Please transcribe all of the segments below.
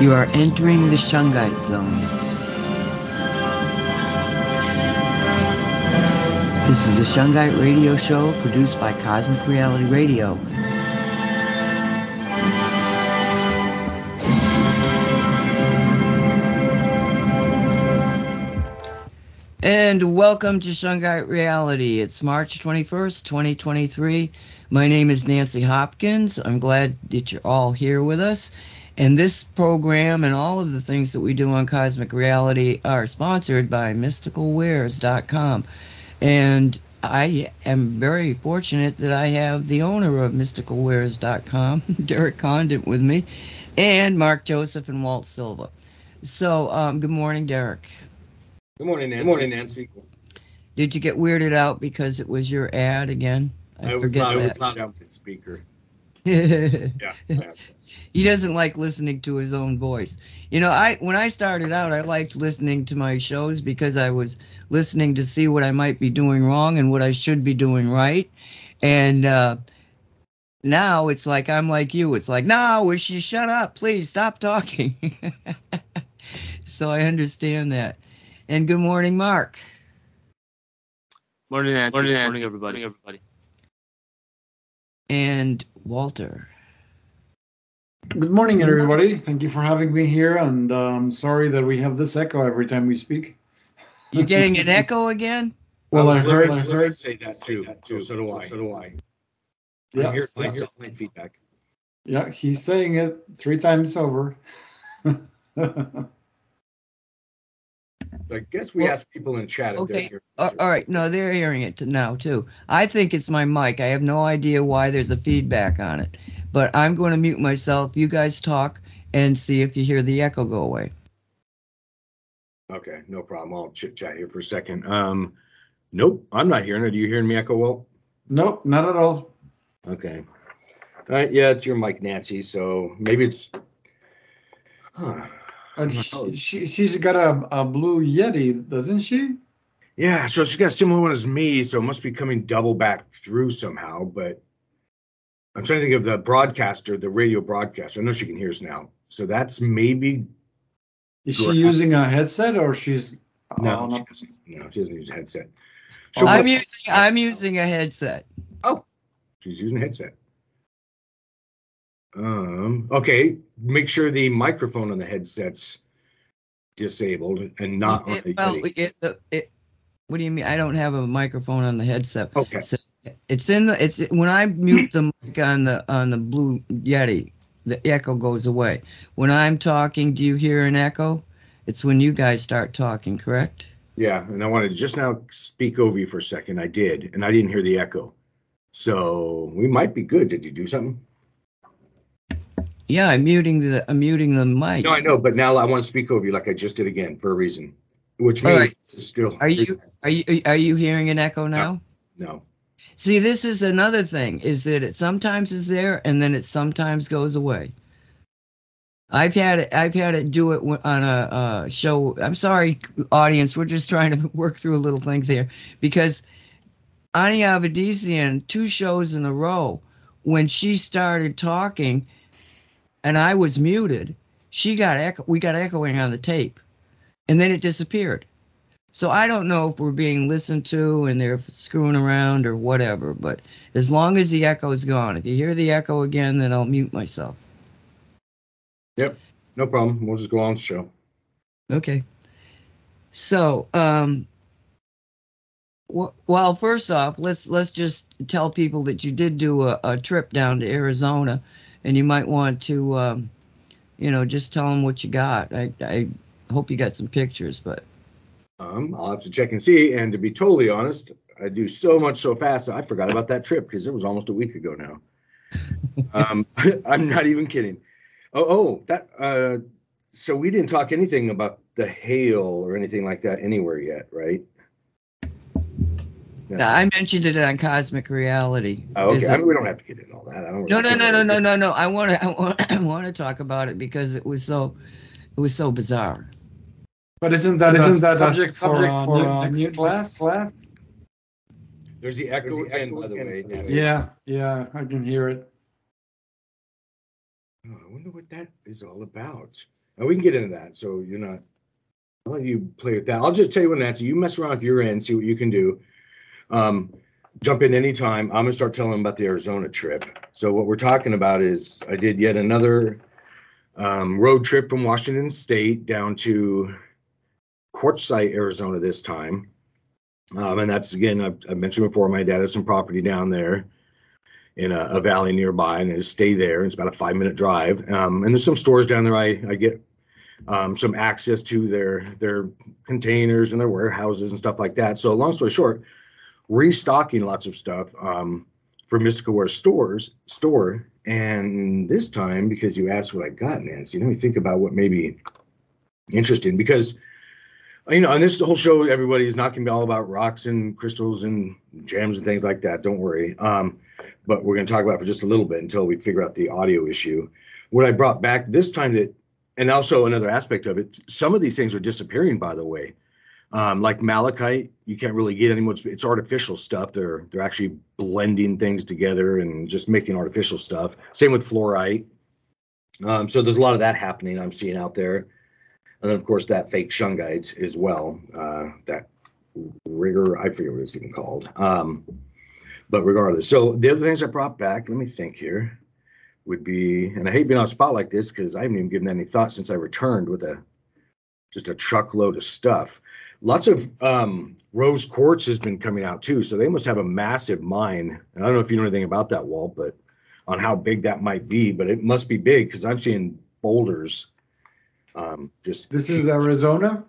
You are entering the Shungite zone. This is the Shungite Radio Show produced by Cosmic Reality Radio. And welcome to Shungite Reality. It's March 21st, 2023. My name is Nancy Hopkins. I'm glad that you're all here with us. And this program and all of the things that we do on Cosmic Reality are sponsored by mysticalwares.com. And I am very fortunate that I have the owner of mysticalwares.com, Derek Condit, with me, and Mark Joseph and Walt Silva. So, um, good morning, Derek. Good morning, Nancy. Good morning, Nancy. Did you get weirded out because it was your ad again? I, I forget was, that. I was not out the speaker. yeah, he doesn't like listening to his own voice. You know, I when I started out, I liked listening to my shows because I was listening to see what I might be doing wrong and what I should be doing right. And uh, now it's like I'm like you. It's like, no, wish you shut up, please stop talking. so I understand that. And good morning, Mark. Morning, Nancy. Morning, Nancy. morning everybody. Morning, everybody. And Walter. Good morning, everybody. Thank you for having me here. And I'm um, sorry that we have this echo every time we speak. You're getting an echo again? Well, I, heard, I heard say that too. too. So do I. So do I. Yeah, I hear, I hear feedback. Yeah, he's saying it three times over. I guess we well, asked people in chat. Okay. all right. No, they're hearing it now too. I think it's my mic. I have no idea why there's a feedback on it, but I'm going to mute myself. You guys talk and see if you hear the echo go away. Okay, no problem. I'll chit chat here for a second. Um, nope, I'm not hearing it. Are you hearing me echo well? Nope, not at all. Okay. All right. Yeah, it's your mic, Nancy. So maybe it's. Huh. And oh she, she has got a, a blue Yeti, doesn't she? Yeah, so she's got a similar one as me, so it must be coming double back through somehow. But I'm trying to think of the broadcaster, the radio broadcaster. I know she can hear us now, so that's maybe. Is she using a headset or she's? No, she doesn't. No, she doesn't use a headset. I'm using. I'm using a headset. Oh, she's using a headset. Um, okay, make sure the microphone on the headset's disabled and not on the. Well, it, it, what do you mean? I don't have a microphone on the headset. Okay. So it's in the. It's when I mute the mic on the on the Blue Yeti, the echo goes away. When I'm talking, do you hear an echo? It's when you guys start talking, correct? Yeah, and I wanted to just now speak over you for a second. I did, and I didn't hear the echo. So we might be good. Did you do something? Yeah, I'm muting the I'm muting the mic. No, I know, but now I want to speak over you like I just did again for a reason, which means right. still. Are you are you are you hearing an echo now? No. no. See, this is another thing: is that it sometimes is there and then it sometimes goes away. I've had it. I've had it do it on a uh, show. I'm sorry, audience. We're just trying to work through a little thing there because Ani Avedissian, two shows in a row, when she started talking, and I was muted, she got echo, we got echoing on the tape, and then it disappeared. So I don't know if we're being listened to and they're screwing around or whatever, but as long as the echo is gone, if you hear the echo again, then I'll mute myself. Yep, no problem. We'll just go on the show. Okay. So, um, well, first off, let's let's just tell people that you did do a, a trip down to Arizona and you might want to, um, you know, just tell them what you got. I, I hope you got some pictures, but. Um, I'll have to check and see. And to be totally honest, I do so much so fast, I forgot about that trip because it was almost a week ago now. um, I'm not even kidding. Oh, oh, that uh, so we didn't talk anything about the hail or anything like that anywhere yet, right? No. I mentioned it on Cosmic Reality. Oh, okay. I mean, we don't have to get into all that. I don't. Really no, no, no, no, no, no, no. I want to. I want. I want to talk about it because it was so. It was so bizarre. But isn't that, but isn't that subject, for, subject uh, for uh, next class? class? There's the echo again, by the way. Yeah, yeah, I can hear it. Oh, I wonder what that is all about. And we can get into that. So you're not. I'll let you play with that. I'll just tell you when answer. You mess around with your end, see what you can do. Um, jump in anytime. I'm gonna start telling them about the Arizona trip. So what we're talking about is I did yet another um, road trip from Washington State down to Quartzsite, Arizona this time. Um, and that's again, I've, I've, mentioned before, my dad has some property down there in a, a valley nearby and I stay there. It's about a five minute drive. Um, and there's some stores down there I, I get um, some access to their their containers and their warehouses and stuff like that. So long story short, restocking lots of stuff um, for Mystic Aware stores store. And this time, because you asked what I got, Nancy, let me think about what may be interesting because you know, on this whole show, everybody's not going to be all about rocks and crystals and gems and things like that. Don't worry. Um, but we're going to talk about for just a little bit until we figure out the audio issue. What I brought back this time that, and also another aspect of it, some of these things are disappearing, by the way. Um, like malachite, you can't really get anymore. It's, it's artificial stuff. They're they're actually blending things together and just making artificial stuff. Same with fluorite. Um, so there's a lot of that happening. I'm seeing out there, and then of course that fake shungite as well. Uh, that rigor, I forget what it's even called. Um, but regardless, so the other things I brought back, let me think here, would be, and I hate being on a spot like this because I haven't even given any thought since I returned with a just a truckload of stuff. Lots of um, rose quartz has been coming out too, so they must have a massive mine. And I don't know if you know anything about that, Walt, but on how big that might be, but it must be big because I'm seeing boulders. Um, just this is Arizona.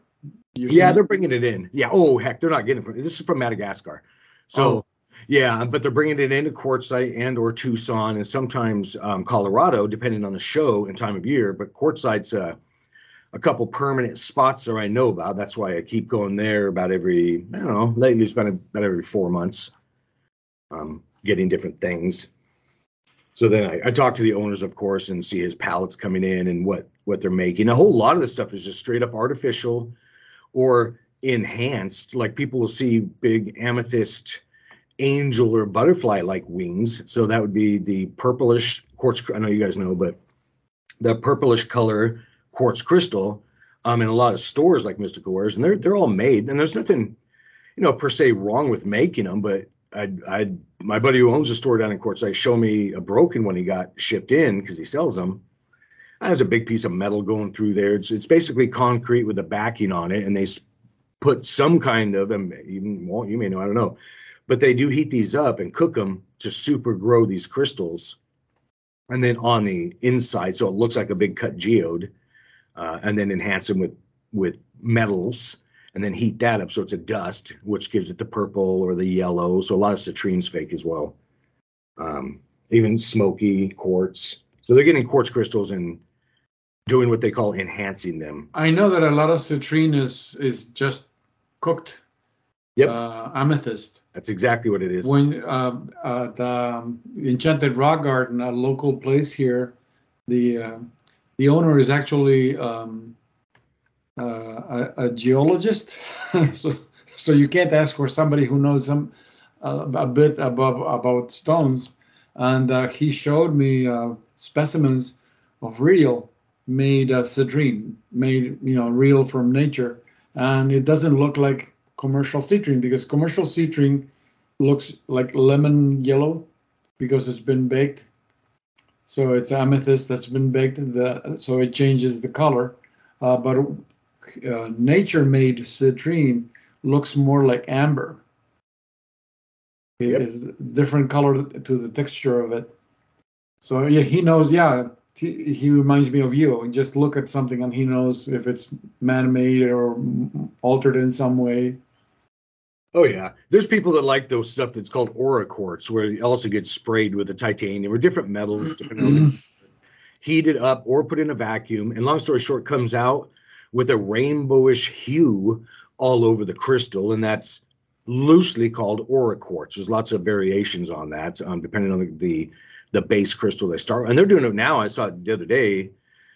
yeah, they're bringing it in. Yeah. Oh heck, they're not getting it from. This is from Madagascar. So. Oh. Yeah, but they're bringing it into Quartzsite and or Tucson and sometimes um, Colorado, depending on the show and time of year. But Quartzsite's uh, a couple permanent spots that I know about. That's why I keep going there about every, I don't know, lately it's been about every four months, um, getting different things. So then I, I talk to the owners, of course, and see his pallets coming in and what what they're making. A whole lot of this stuff is just straight up artificial or enhanced. Like people will see big amethyst angel or butterfly like wings. So that would be the purplish quartz. I know you guys know, but the purplish color quartz crystal um, in a lot of stores like Mystical Wares and they're they're all made. And there's nothing, you know, per se wrong with making them, but I I my buddy who owns a store down in Quartzsite showed me a broken one he got shipped in because he sells them. Has a big piece of metal going through there. It's it's basically concrete with a backing on it, and they put some kind of and even well, you may know I don't know, but they do heat these up and cook them to super grow these crystals, and then on the inside, so it looks like a big cut geode uh, and then enhance them with with metals and then heat that up. So it's a dust which gives it the purple or the yellow. So a lot of citrine's fake as well. Um, even smoky quartz. So they're getting quartz crystals and doing what they call enhancing them. I know that a lot of citrine is is just cooked yep. uh, amethyst. That's exactly what it is. When uh, uh, the um, enchanted rock garden a local place here the uh, the owner is actually um, uh, a, a, geologist, so so you can't ask for somebody who knows some uh, a bit above about stones. And uh, he showed me uh, specimens of real made uh, citrine, made you know real from nature, and it doesn't look like commercial citrine because commercial citrine looks like lemon yellow because it's been baked so it's amethyst that's been baked, the, so it changes the color. Uh, but uh, nature-made citrine looks more like amber. It yep. is different color to the texture of it. So yeah, he knows. Yeah, he, he reminds me of you. Just look at something and he knows if it's man-made or altered in some way. Oh yeah, there's people that like those stuff that's called aura quartz, where it also gets sprayed with the titanium or different metals. Depending on heated up or put in a vacuum. And long story short, comes out with a rainbowish hue all over the crystal, and that's loosely called aura quartz. There's lots of variations on that, um, depending on the, the, the base crystal they start. And they're doing it now. I saw it the other day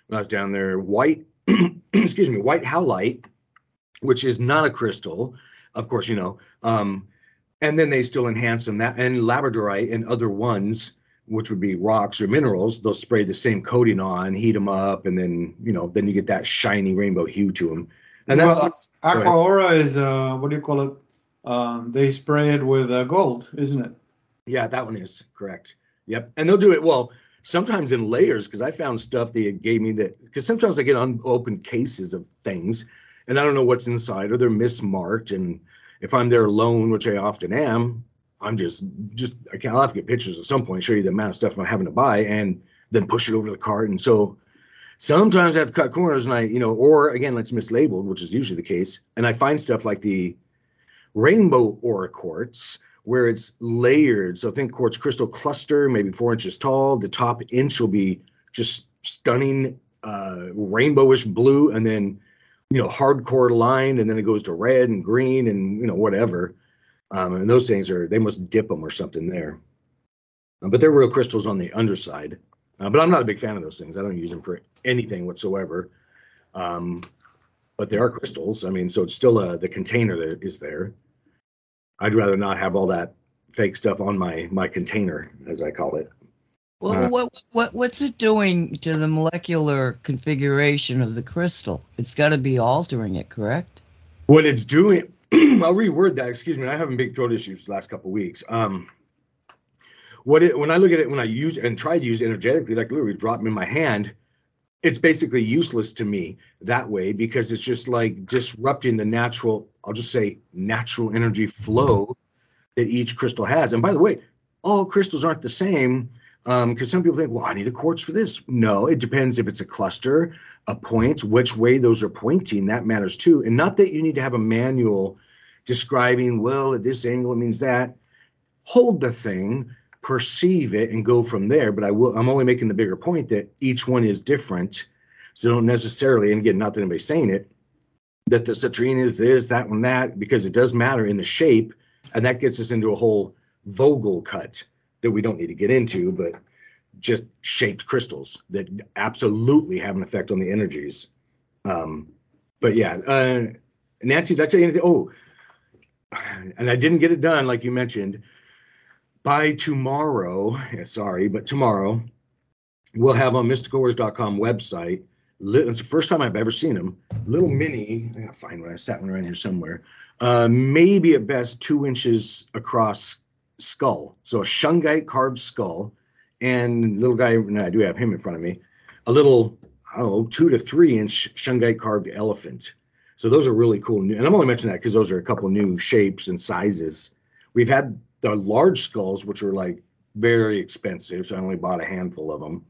when I was down there. White, excuse me, white howlite, which is not a crystal, of course, you know. Um, and then they still enhance them. That and labradorite and other ones which would be rocks or minerals they'll spray the same coating on heat them up and then you know then you get that shiny rainbow hue to them and that's well, aqua aura is uh what do you call it? Um, they spray it with uh, gold isn't it? Yeah that one is correct. Yep and they'll do it well sometimes in layers because i found stuff they gave me that because sometimes i get unopened cases of things and i don't know what's inside or they're mismarked and if I'm there alone, which I often am, I'm just just I can't, I'll have to get pictures at some point, show you the amount of stuff I'm having to buy, and then push it over the cart. And so sometimes I have to cut corners, and I you know, or again, it's mislabeled, which is usually the case, and I find stuff like the rainbow aura quartz where it's layered. So think quartz crystal cluster, maybe four inches tall. The top inch will be just stunning uh, rainbowish blue, and then you know hardcore line and then it goes to red and green and you know whatever. Um, and those things are they must dip them or something there. Uh, but they're real crystals on the underside. Uh, but i'm not a big fan of those things. I don't use them for anything whatsoever. Um, but they are crystals. I mean so it's still a, the container that is there. I'd rather not have all that fake stuff on my my container as i call it well, uh, what what what's it doing to the molecular configuration of the crystal? It's got to be altering it, correct? What it's doing, I'll reword that. Excuse me, I having big throat issues the last couple weeks. Um, what it when I look at it when I use and try to use energetically, like literally drop them in my hand, it's basically useless to me that way because it's just like disrupting the natural. I'll just say natural energy flow that each crystal has. And by the way, all crystals aren't the same because um, some people think, well, I need a quartz for this. No, it depends if it's a cluster, a point, which way those are pointing. That matters too. And not that you need to have a manual describing, well, at this angle it means that. Hold the thing, perceive it, and go from there. But I will. I'm only making the bigger point that each one is different. So don't necessarily, and again, not that anybody's saying it, that the citrine is this, that one, that, because it does matter in the shape, and that gets us into a whole Vogel cut that we don't need to get into, but just shaped crystals that absolutely have an effect on the energies. Um, but yeah, uh, Nancy, did I tell you anything? Oh, and I didn't get it done, like you mentioned. By tomorrow, sorry, but tomorrow, we'll have on mysticalwares.com website. It's the first time I've ever seen them. Little mini, I gotta find one. I sat one around here somewhere. Uh, maybe at best two inches across skull. So a shungite carved skull, and little guy, and I do have him in front of me, a little, I don't know, two to three inch shungite carved elephant. So those are really cool. And I'm only mentioning that because those are a couple new shapes and sizes. We've had the large skulls, which are like very expensive. So I only bought a handful of them.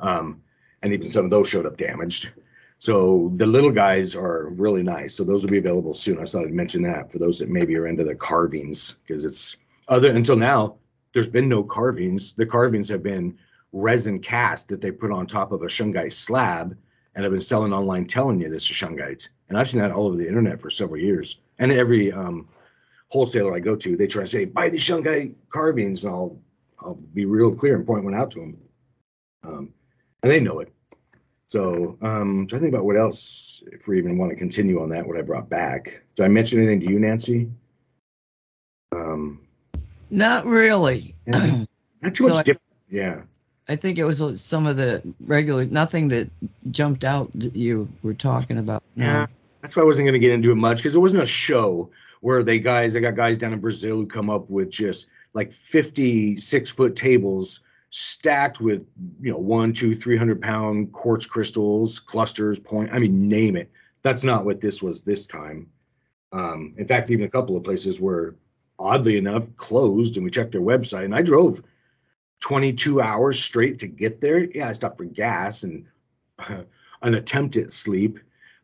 Um, and even some of those showed up damaged. So the little guys are really nice. So those will be available soon. I thought I'd mention that for those that maybe are into the carvings because it's other until now, there's been no carvings. The carvings have been resin cast that they put on top of a shungite slab and I've been selling online telling you this is shungite. And I've seen that all over the internet for several years. And every um, wholesaler I go to, they try to say, buy these shungite carvings, and I'll I'll be real clear and point one out to them. Um, and they know it. So um, trying think about what else, if we even want to continue on that, what I brought back. Did I mention anything to you, Nancy? Not really. Yeah. Not too so much different. Yeah. I think it was some of the regular, nothing that jumped out that you were talking about. Yeah. That's why I wasn't going to get into it much because it wasn't a show where they guys, I got guys down in Brazil who come up with just like 56 foot tables stacked with, you know, one, two, 300 pound quartz crystals, clusters, point. I mean, name it. That's not what this was this time. Um, in fact, even a couple of places where oddly enough, closed and we checked their website and I drove 22 hours straight to get there. Yeah, I stopped for gas and an attempt at sleep.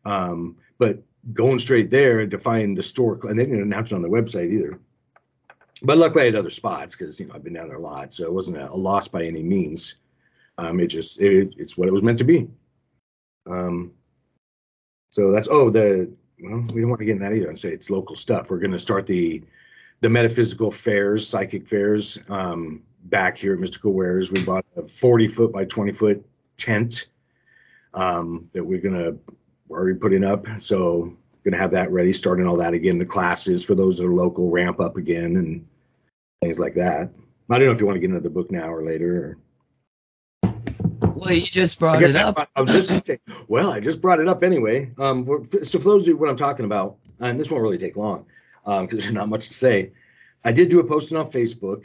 Um, but going straight there to find the store, and they didn't announce it on the website either. But luckily, I had other spots because you know I've been down there a lot, so it wasn't a, a loss by any means. Um, it just it, it's what it was meant to be. Um, so that's oh the well we don't want to get in that either and say it's local stuff. We're going to start the the metaphysical fairs, psychic fairs um, back here at Mystical Wares. We bought a 40 foot by 20 foot tent um, that we're going to we're already putting up. So going to have that ready, starting all that again. The classes for those that are local ramp up again and things like that. I don't know if you want to get into the book now or later. Or... Well, you just brought it up. I, was just going to say, well, I just brought it up anyway. Um, for, so for those of you what I'm talking about, and this won't really take long because um, there's not much to say. I did do a posting on Facebook.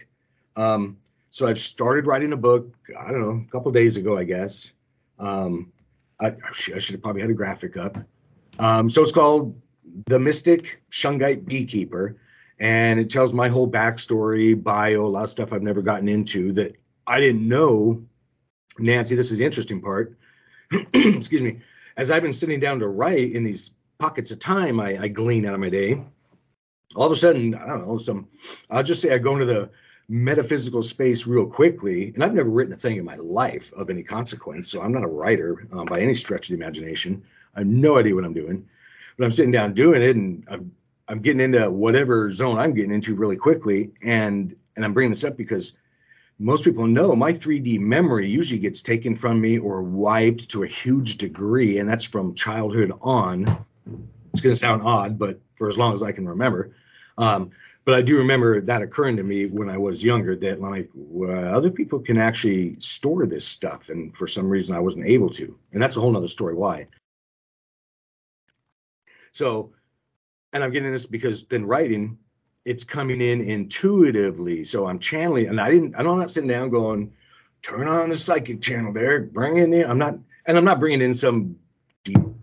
Um, so I've started writing a book. I don't know, a couple days ago, I guess. Um, I, I should have probably had a graphic up. Um, so it's called The Mystic Shungite Beekeeper. And it tells my whole backstory, bio, a lot of stuff I've never gotten into that I didn't know. Nancy, this is the interesting part. Excuse me. As I've been sitting down to write in these pockets of time I, I glean out of my day, all of a sudden, I don't know, some, I'll just say I go into the metaphysical space real quickly. And I've never written a thing in my life of any consequence. So I'm not a writer um, by any stretch of the imagination. I have no idea what I'm doing, but I'm sitting down doing it, and I'm I'm getting into whatever zone I'm getting into really quickly, and and I'm bringing this up because most people know my 3D memory usually gets taken from me or wiped to a huge degree, and that's from childhood on. It's going to sound odd, but for as long as I can remember. Um, but I do remember that occurring to me when I was younger that like well, other people can actually store this stuff, and for some reason I wasn't able to, and that's a whole nother story why. So, and I'm getting this because then writing, it's coming in intuitively. So I'm channeling, and I didn't, I'm not sitting down going, turn on the psychic channel there, bring in the, I'm not, and I'm not bringing in some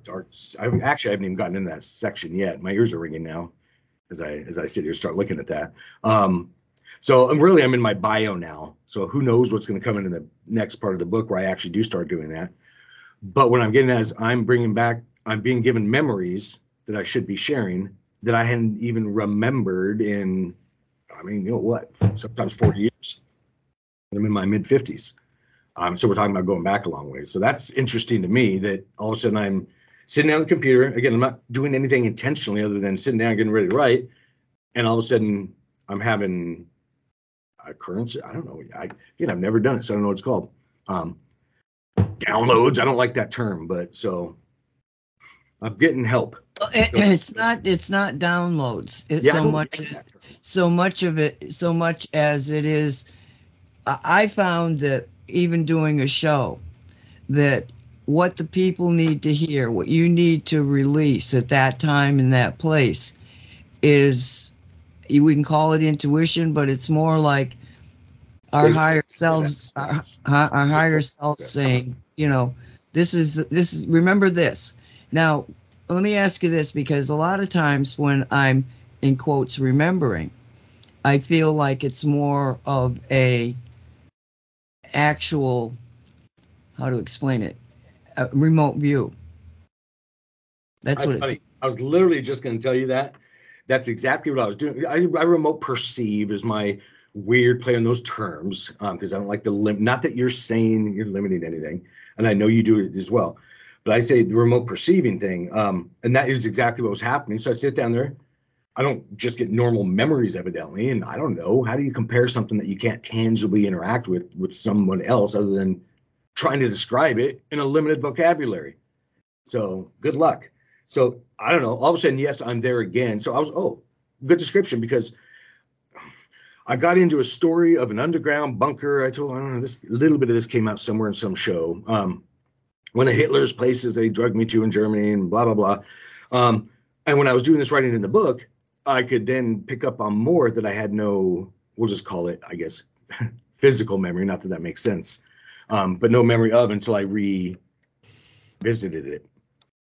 I actually I haven't even gotten in that section yet. My ears are ringing now as I as I sit here start looking at that. Um, so I'm really I'm in my bio now. So who knows what's going to come into the next part of the book where I actually do start doing that. But what I'm getting as I'm bringing back, I'm being given memories that I should be sharing that I hadn't even remembered in, I mean, you know what, sometimes 40 years. I'm in my mid 50s. Um, so we're talking about going back a long way. So that's interesting to me that all of a sudden I'm sitting down at the computer. Again, I'm not doing anything intentionally other than sitting down, getting ready to write. And all of a sudden I'm having occurrence. I don't know. I, again, I've never done it, so I don't know what it's called. Um, downloads. I don't like that term, but so I'm getting help. It, it's not. It's not downloads. It's yeah, so much. As, so much of it. So much as it is. I found that even doing a show, that what the people need to hear, what you need to release at that time in that place, is we can call it intuition, but it's more like our higher selves, our, our higher self saying, you know, this is this is remember this. Now, let me ask you this because a lot of times when I'm in quotes remembering, I feel like it's more of a actual how to explain it a remote view. That's what funny. I was literally just going to tell you that. That's exactly what I was doing. I, I remote perceive is my weird play on those terms because um, I don't like the limit. Not that you're saying you're limiting anything, and I know you do it as well. But I say the remote perceiving thing, um, and that is exactly what was happening. So I sit down there. I don't just get normal memories, evidently, and I don't know how do you compare something that you can't tangibly interact with with someone else other than trying to describe it in a limited vocabulary. So good luck. So I don't know. All of a sudden, yes, I'm there again. So I was oh, good description because I got into a story of an underground bunker. I told I don't know this little bit of this came out somewhere in some show. Um, one of Hitler's places they drugged me to in Germany and blah blah blah. Um, and when I was doing this writing in the book, I could then pick up on more that I had no. We'll just call it, I guess, physical memory. Not that that makes sense, um, but no memory of until I revisited it.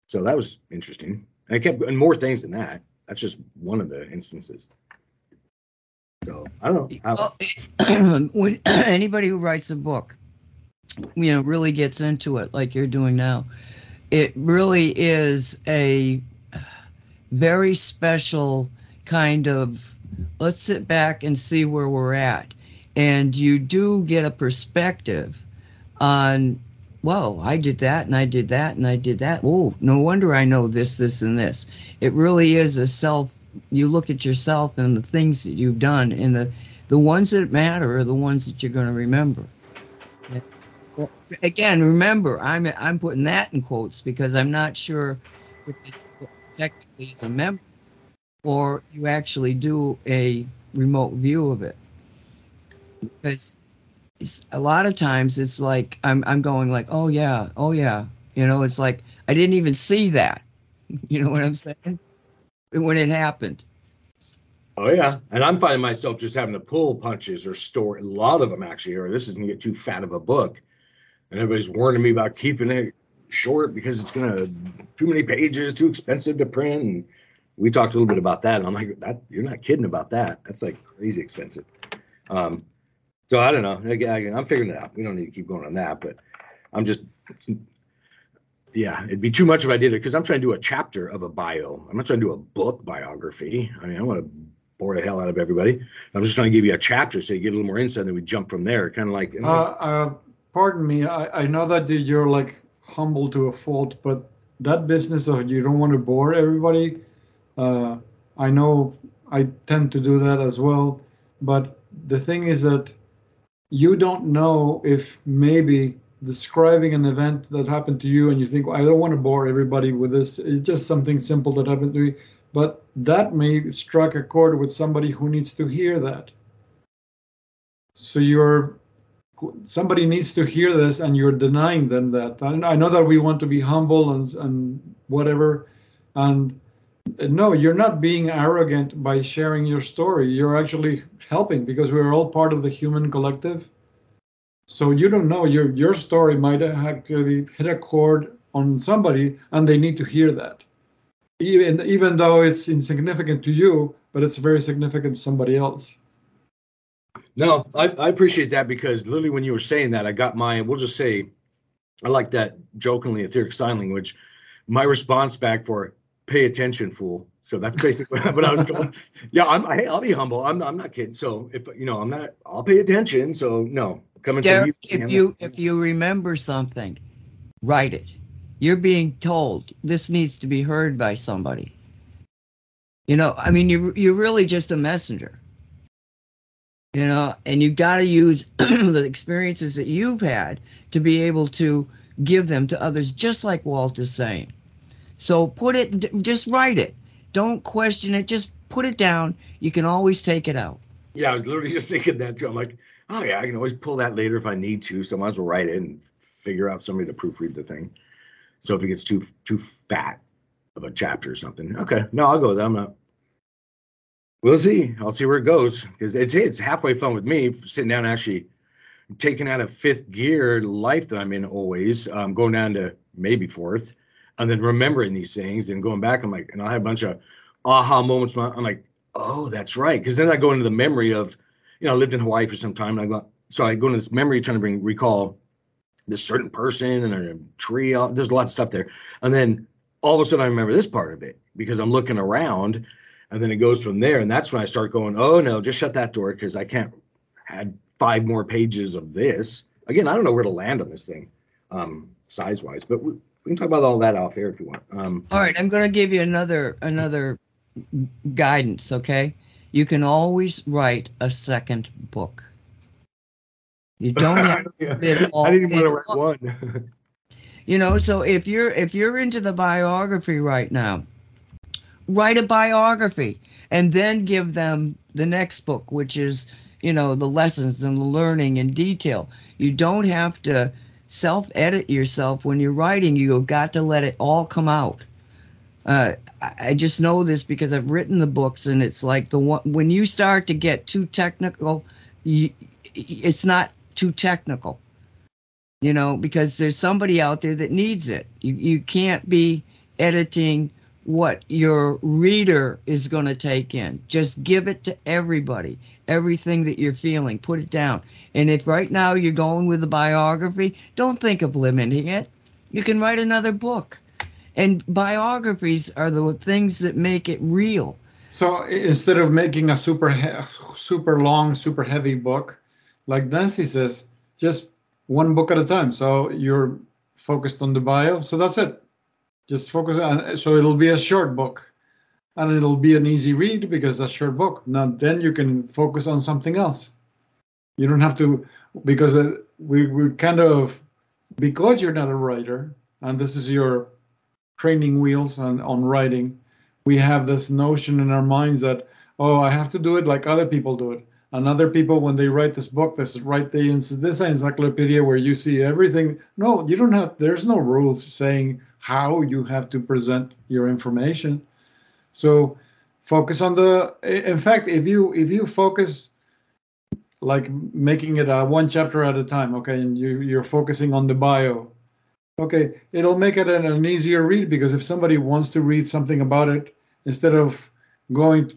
So that was interesting. And I kept and more things than that. That's just one of the instances. So I don't know. Well, when anybody who writes a book, you know, really gets into it like you're doing now, it really is a very special kind of let's sit back and see where we're at. And you do get a perspective on whoa, I did that and I did that and I did that. Oh, no wonder I know this, this, and this. It really is a self. You look at yourself and the things that you've done, and the the ones that matter are the ones that you're going to remember. Again, remember, I'm I'm putting that in quotes because I'm not sure if it's technically as a member or you actually do a remote view of it because a lot of times it's like I'm I'm going like, oh yeah, oh yeah, you know, it's like I didn't even see that. You know what I'm saying? When it happened. Oh yeah, and I'm finding myself just having to pull punches or store a lot of them actually. Or this is gonna get too fat of a book, and everybody's warning me about keeping it short because it's gonna too many pages, too expensive to print. And we talked a little bit about that, and I'm like, that you're not kidding about that. That's like crazy expensive. Um, so I don't know. Again, I'm figuring it out. We don't need to keep going on that, but I'm just, yeah, it'd be too much if I did it because I'm trying to do a chapter of a bio. I'm not trying to do a book biography. I mean, I want to bore the hell out of everybody. I'm just trying to give you a chapter so you get a little more insight, and then we jump from there. Kind of like. Uh, uh, pardon me. I, I know that you're like humble to a fault, but that business of you don't want to bore everybody. Uh, I know I tend to do that as well, but the thing is that you don't know if maybe describing an event that happened to you and you think well, i don't want to bore everybody with this it's just something simple that happened to me. But that may strike a chord with somebody who needs to hear that. So you're somebody needs to hear this and you're denying them that. I know that we want to be humble and, and whatever and no you're not being arrogant by sharing your story. You're actually helping because we're all part of the human collective. So you don't know. Your your story might actually hit a chord on somebody and they need to hear that. Even even though it's insignificant to you but it's very significant to somebody else. No I, I appreciate that because literally when you were saying that i got my we'll just say i like that jokingly etheric sign language. My response back for pay attention, fool. So that's basically what I was doing. Yeah, I'm. I, will be humble. I'm. I'm not kidding. So if you know, I'm not. I'll pay attention. So no, coming Derek, you, if you if you remember something, write it. You're being told this needs to be heard by somebody. You know, I mean, you you're really just a messenger. You know, and you've got to use the experiences that you've had to be able to give them to others, just like Walt is saying. So put it, just write it. Don't question it. Just put it down. You can always take it out. Yeah, I was literally just thinking that too. I'm like, oh yeah, I can always pull that later if I need to. So I might as well write it and figure out somebody to proofread the thing. So if it gets too too fat of a chapter or something, okay, no, I'll go with that. I'm not. We'll see. I'll see where it goes because it's it's halfway fun with me sitting down actually taking out a fifth gear life that I'm in always. Um, going down to maybe fourth and then remembering these things and going back, I'm like, and I have a bunch of aha moments. I'm like, oh, that's right. Because then I go into the memory of, you know, I lived in Hawaii for some time, and I go, so I go into this memory trying to bring recall this certain person and a tree. There's a lot of stuff there, and then all of a sudden I remember this part of it because I'm looking around, and then it goes from there, and that's when I start going, oh no, just shut that door because I can't add five more pages of this. Again, I don't know where to land on this thing, um, size wise, but. We, we can talk about all that off air if you want. Um, all right, I'm going to give you another another guidance. Okay, you can always write a second book. You don't have to all, I didn't want to write one. you know, so if you're if you're into the biography right now, write a biography and then give them the next book, which is you know the lessons and the learning in detail. You don't have to self edit yourself when you're writing. You've got to let it all come out. Uh, I just know this because I've written the books, and it's like the one when you start to get too technical, you, it's not too technical, you know, because there's somebody out there that needs it. You you can't be editing what your reader is going to take in. Just give it to everybody, everything that you're feeling, put it down. And if right now you're going with a biography, don't think of limiting it. You can write another book. And biographies are the things that make it real. So instead of making a super he- super long, super heavy book, like Nancy says, just one book at a time. So you're focused on the bio. So that's it. Just focus on. So it'll be a short book, and it'll be an easy read because a short book. Now then you can focus on something else. You don't have to because uh, we we kind of because you're not a writer and this is your training wheels on on writing. We have this notion in our minds that oh I have to do it like other people do it and other people when they write this book this write the this encyclopedia where you see everything no you don't have there's no rules saying how you have to present your information so focus on the in fact if you if you focus like making it a one chapter at a time okay and you you're focusing on the bio okay it'll make it an, an easier read because if somebody wants to read something about it instead of going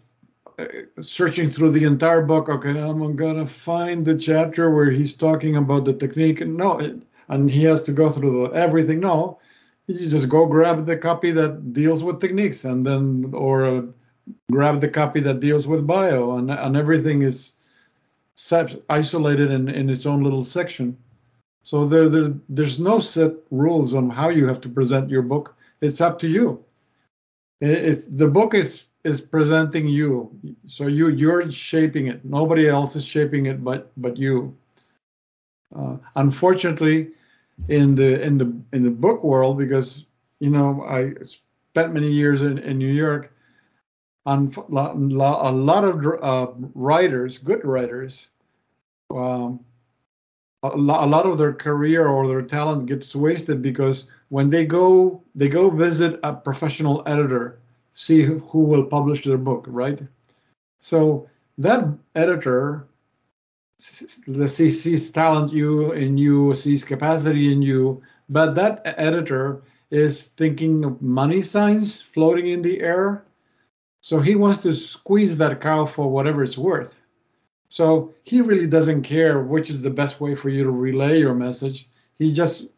uh, searching through the entire book. Okay, I'm gonna find the chapter where he's talking about the technique. No, it, and he has to go through the, everything. No, you just go grab the copy that deals with techniques, and then or uh, grab the copy that deals with bio, and and everything is set isolated in in its own little section. So there, there there's no set rules on how you have to present your book. It's up to you. It, it the book is is presenting you so you you're shaping it nobody else is shaping it but but you uh, unfortunately in the in the in the book world because you know i spent many years in, in new york on a lot of uh, writers good writers um, a, lot, a lot of their career or their talent gets wasted because when they go they go visit a professional editor see who will publish their book, right? So that editor see, sees talent you in you, sees capacity in you, but that editor is thinking of money signs floating in the air. So he wants to squeeze that cow for whatever it's worth. So he really doesn't care which is the best way for you to relay your message. He just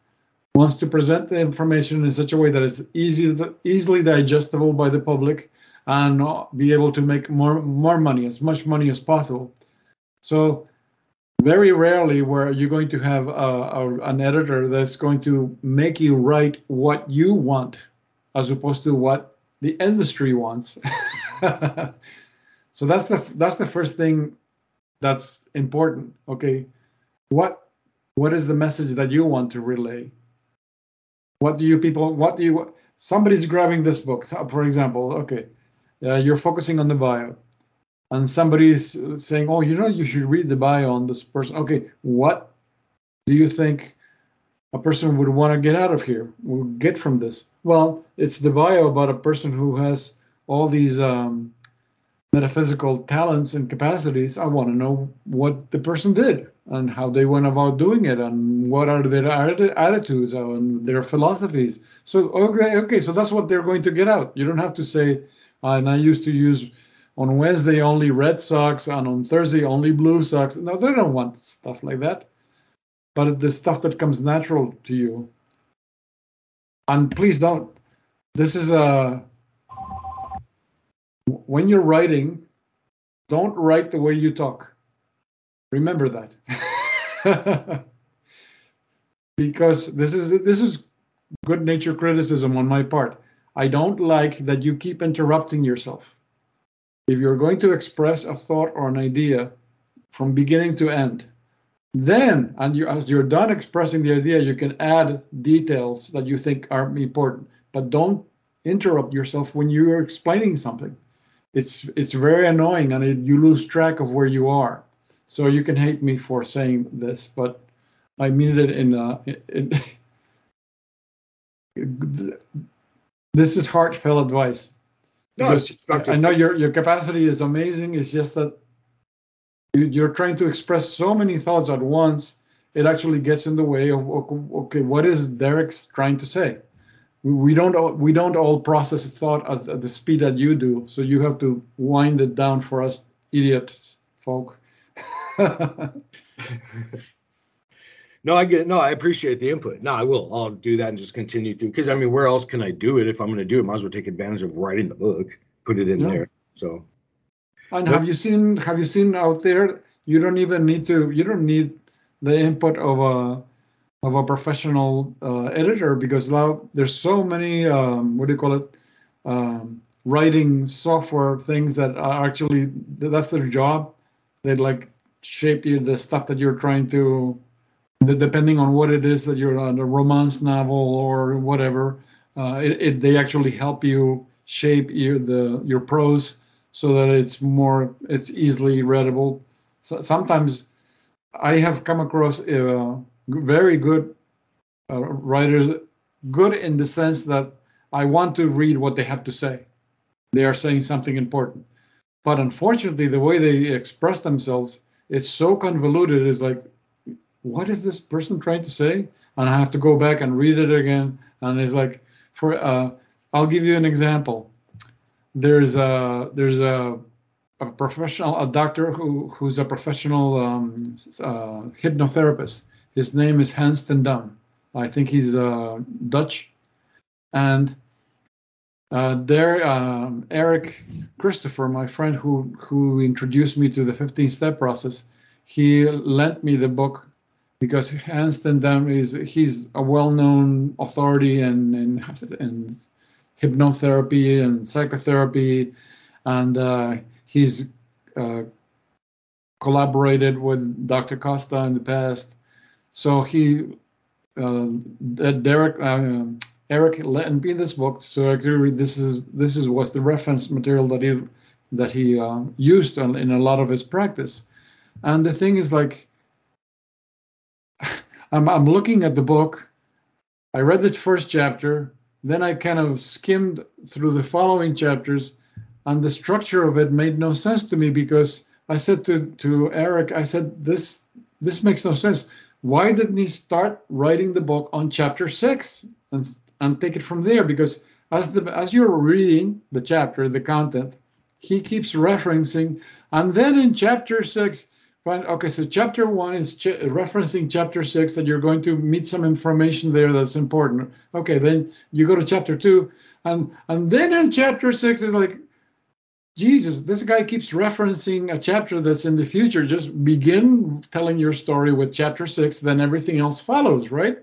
wants to present the information in such a way that it's easy, easily digestible by the public and be able to make more more money, as much money as possible. So very rarely where you're going to have a, a, an editor that's going to make you write what you want as opposed to what the industry wants. so that's the that's the first thing that's important. Okay, what what is the message that you want to relay? What do you people? What do you? Somebody's grabbing this book, so for example. Okay, uh, you're focusing on the bio, and somebody's saying, "Oh, you know, you should read the bio on this person." Okay, what do you think a person would want to get out of here? Will get from this? Well, it's the bio about a person who has all these um, metaphysical talents and capacities. I want to know what the person did and how they went about doing it and what are their attitudes and their philosophies so okay okay so that's what they're going to get out you don't have to say and i used to use on wednesday only red socks and on thursday only blue socks no they don't want stuff like that but the stuff that comes natural to you and please don't this is a when you're writing don't write the way you talk Remember that. because this is this is good nature criticism on my part. I don't like that you keep interrupting yourself. If you're going to express a thought or an idea from beginning to end, then and you, as you're done expressing the idea, you can add details that you think are important. But don't interrupt yourself when you are explaining something. It's it's very annoying and it, you lose track of where you are. So you can hate me for saying this, but I mean it in, uh, in, in this is heartfelt advice. No, I know your your capacity is amazing. It's just that you, you're trying to express so many thoughts at once. It actually gets in the way of okay, what is Derek's trying to say? We don't we don't all process thought at the speed that you do. So you have to wind it down for us idiots, folk. no, I get it. No, I appreciate the input. No, I will. I'll do that and just continue through. Because I mean, where else can I do it if I'm going to do it? Might as well take advantage of writing the book, put it in yeah. there. So. And have you seen? Have you seen out there? You don't even need to. You don't need the input of a of a professional uh, editor because now there's so many um, what do you call it um, writing software things that are actually that's their job they like shape you the stuff that you're trying to depending on what it is that you're on a romance novel or whatever uh, it, it, they actually help you shape your the your prose so that it's more it's easily readable. So sometimes i have come across uh, very good uh, writers good in the sense that i want to read what they have to say. They are saying something important. But unfortunately the way they express themselves it's so convoluted it's like what is this person trying to say and i have to go back and read it again and it's like for uh, I'll give you an example. There's a there's a a professional a doctor who who's a professional um, uh, hypnotherapist. His name is Hans ten Dam. I think he's uh, Dutch, and uh, there um, Eric Christopher, my friend who who introduced me to the 15 step process, he lent me the book because Hans ten Dam is he's a well-known authority in in, in hypnotherapy and psychotherapy, and uh, he's uh, collaborated with Dr. Costa in the past. So he, uh, Derek, uh, Eric lent me in this book. So this is this is was the reference material that he that he uh, used in a lot of his practice. And the thing is like I'm, I'm looking at the book. I read the first chapter, then I kind of skimmed through the following chapters, and the structure of it made no sense to me because I said to, to Eric, I said, this this makes no sense. Why didn't he start writing the book on chapter six and and take it from there? Because as the as you're reading the chapter, the content, he keeps referencing, and then in chapter six, Fine. Okay, so chapter one is ch- referencing chapter six that you're going to meet some information there that's important. Okay, then you go to chapter two, and and then in chapter six is like, Jesus, this guy keeps referencing a chapter that's in the future. Just begin telling your story with chapter six, then everything else follows, right?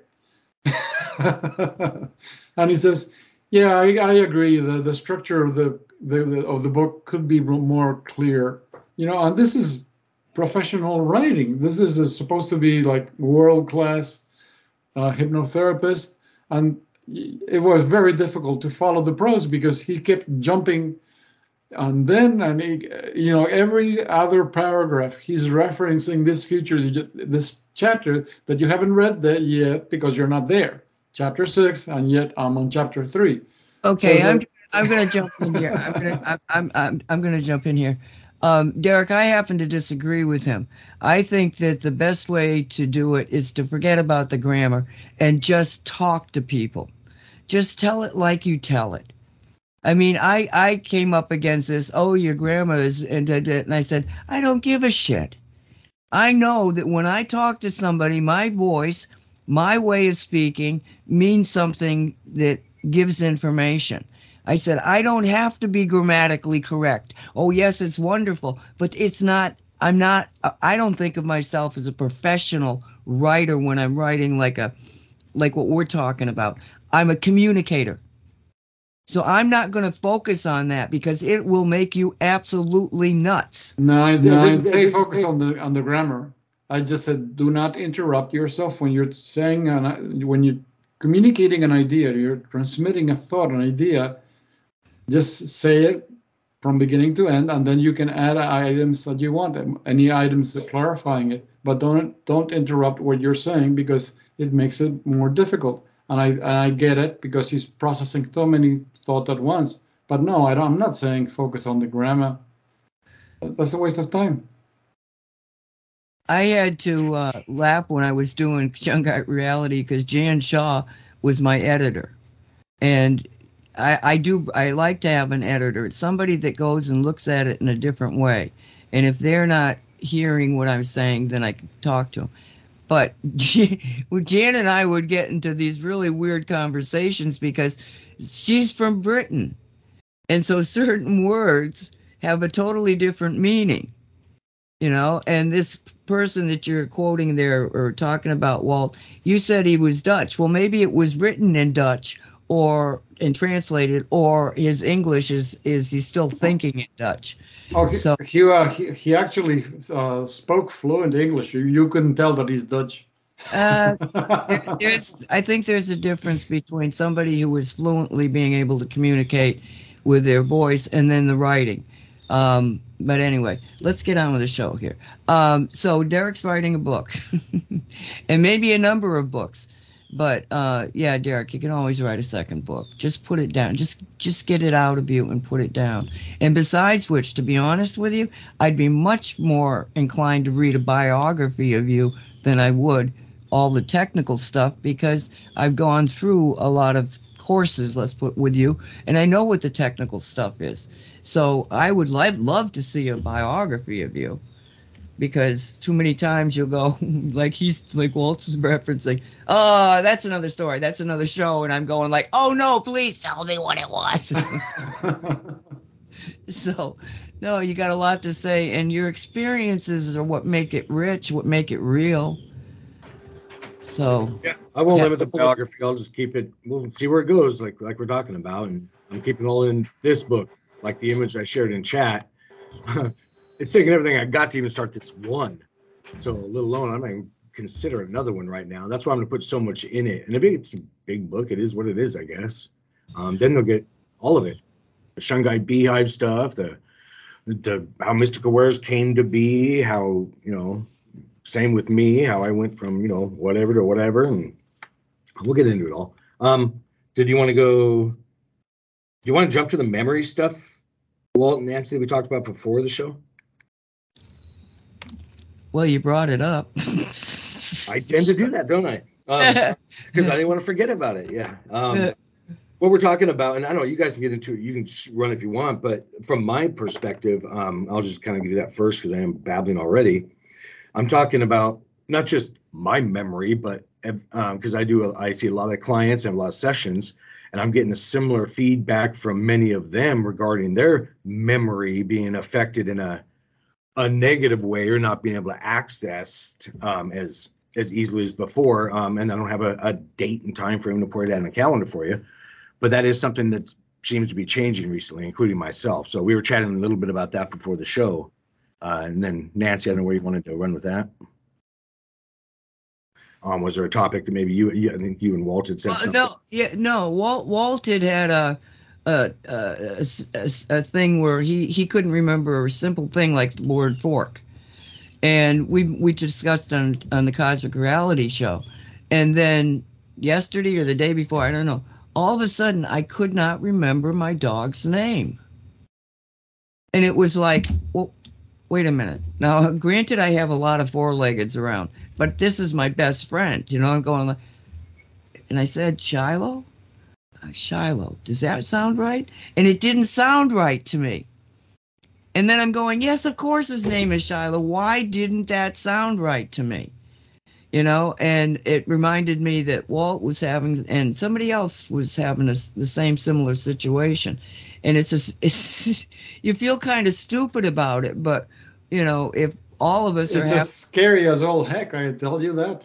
and he says, "Yeah, I, I agree. The the structure of the, the, the of the book could be more clear." You know, and this is professional writing. This is supposed to be like world class uh, hypnotherapist, and it was very difficult to follow the prose because he kept jumping and then and he, you know every other paragraph he's referencing this future this chapter that you haven't read that yet because you're not there. Chapter six and yet i'm on chapter three. Okay so i'm i'm gonna jump in here. I'm gonna I'm, I'm i'm gonna jump in here um, Derek, I happen to disagree with him. I think that the best way to do it is to forget about the grammar and just talk to people. Just tell it like you tell it. I mean, I, I came up against this, oh, your grammar is, and, and I said, I don't give a shit. I know that when I talk to somebody, my voice, my way of speaking means something that gives information. I said, I don't have to be grammatically correct. Oh, yes, it's wonderful, but it's not, I'm not, I don't think of myself as a professional writer when I'm writing like a, like what we're talking about. I'm a communicator. So I'm not going to focus on that because it will make you absolutely nuts. No, I, no, I didn't say focus on the on the grammar. I just said do not interrupt yourself when you're saying an, when you're communicating an idea, you're transmitting a thought, an idea just say it from beginning to end and then you can add items that you want any items clarifying it. But don't don't interrupt what you're saying because it makes it more difficult. And i and i get it because he's processing so many thoughts at once. But no I am not saying focus on the grammar. That's a waste of time. I had to uh, laugh when i was doing shungite reality because jan shaw was my editor. And I, I do I like to have an editor. It's somebody that goes and looks at it in a different way. And if they're not hearing what I'm saying, then I can talk to them. But Jan and I would get into these really weird conversations because she's from Britain. And so certain words have a totally different meaning. You know, and this person that you're quoting there or talking about, Walt, you said he was Dutch. Well, maybe it was written in Dutch or and translated, or his English is is he's still thinking in Dutch. Oh, he, So- he, uh, he, he actually uh, spoke fluent English. You, you couldn't tell that he's Dutch. Uh, there- there's I think there's a difference between somebody who is fluently being able to communicate with their voice and then the writing. Um, but anyway, let's get on with the show here. Um, so Derek's writing a book, and maybe a number of books. But uh, yeah, Derek, you can always write a second book. Just put it down. Just just get it out of you and put it down. And besides which, to be honest with you, I'd be much more inclined to read a biography of you than I would all the technical stuff because I've gone through a lot of courses, let's put with you, and I know what the technical stuff is. So I would li- love to see a biography of you because too many times you'll go like he's like Walt's referencing, oh, that's another story, that's another show, and I'm going like, oh no, please tell me what it was. so no, you got a lot to say, and your experiences are what make it rich, what make it real. So Yeah, I won't Yeah. limit the biography. I'll just keep it. We'll see where it goes, like like we're talking about, and I'm keeping all in this book, like the image I shared in chat. It's taking everything I got to even start this one. So, let alone I'm not even consider another one right now. That's why I'm going to put so much in it. And if it's a big book, it is what it is, I guess. Um, then they'll get all of it: the Shungite Beehive stuff, the the how Mystical Wares came to be, how you know same with me, how I went from, you know, whatever to whatever, and we'll get into it all. Um, did you want to go? Do you want to jump to the memory stuff, Walt and Nancy, we talked about before the show? Well, you brought it up. I tend to do that, don't I? Because I didn't want to forget about it. Yeah. Um, what we're talking about, and I don't know, you guys can get into it. You can just run if you want, but from my perspective, um, I'll just kind of give you that first because I am babbling already. I'm talking about not just my memory, but because I do, I see a lot of clients and a lot of sessions, and I'm getting a similar feedback from many of them regarding their memory being affected in a a negative way or not being able to access um, as as easily as before. Um, and I don't have a, a date and time frame to put it in a calendar for you, but that is something that seems to be changing recently, including myself. So we were chatting a little bit about that before the show. Uh, and then Nancy, I don't know where you wanted to run with that. Um, was there a topic that maybe you, you I think you and Walt had said Well, something? no, yeah, no. Walt Walt had had a a, a, a thing where he he couldn't remember a simple thing like the word fork, and we we discussed on on the Cosmic Reality show, and then yesterday or the day before, I don't know. All of a sudden, I could not remember my dog's name, and it was like, well, wait a minute. Now, granted, I have a lot of four-leggeds around, but this is my best friend. You know, I'm going like. And I said, Shiloh? Uh, Shiloh, does that sound right? And it didn't sound right to me. And then I'm going, yes, of course his name is Shiloh. Why didn't that sound right to me? You know, and it reminded me that Walt was having, and somebody else was having a, the same similar situation. And it's just, it's, you feel kind of stupid about it, but, you know, if all of us It's are as scary as all heck, I tell you that.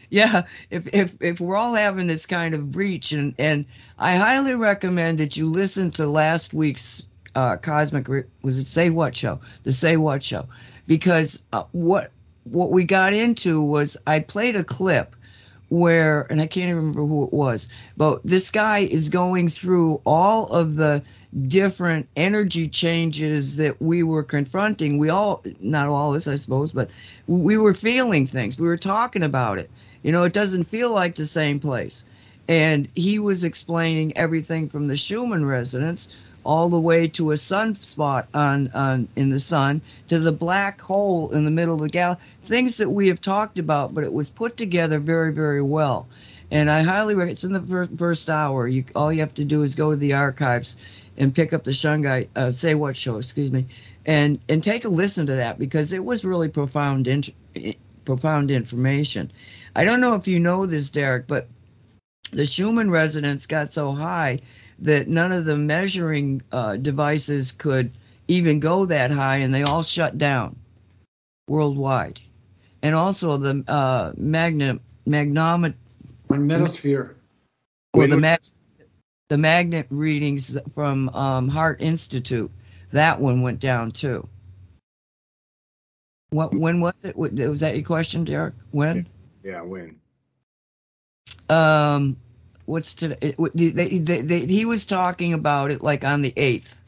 yeah if if if we're all having this kind of breach and and i highly recommend that you listen to last week's uh cosmic Re- was it say what show the say what show because uh, what what we got into was i played a clip where and i can't even remember who it was but this guy is going through all of the different energy changes that we were confronting. We all not all of us i suppose but we were feeling things. We were talking about it. You know, it doesn't feel like the same place. And he was explaining everything from the Schumann resonance all the way to a sunspot on, on in the sun to the black hole in the middle of the galaxy. Things that we have talked about, but it was put together very, very well. And I highly recommend. It's in the fir- first hour. You all you have to do is go to the archives and pick up the Shungite uh, Say What show, excuse me, and and take a listen to that because it was really profound, int- profound information. I don't know if you know this, Derek, but the Schumann resonance got so high that none of the measuring uh, devices could even go that high, and they all shut down. worldwide, and also the uh, magnet magnomet Magnetosphere. or the mag- the magnet readings from um, Heart Institute. That one went down too. What when was it? Was that your question, Derek? When? Yeah, when? Um, what's today? It, what- they, they, they, he was talking about it like on the eighth.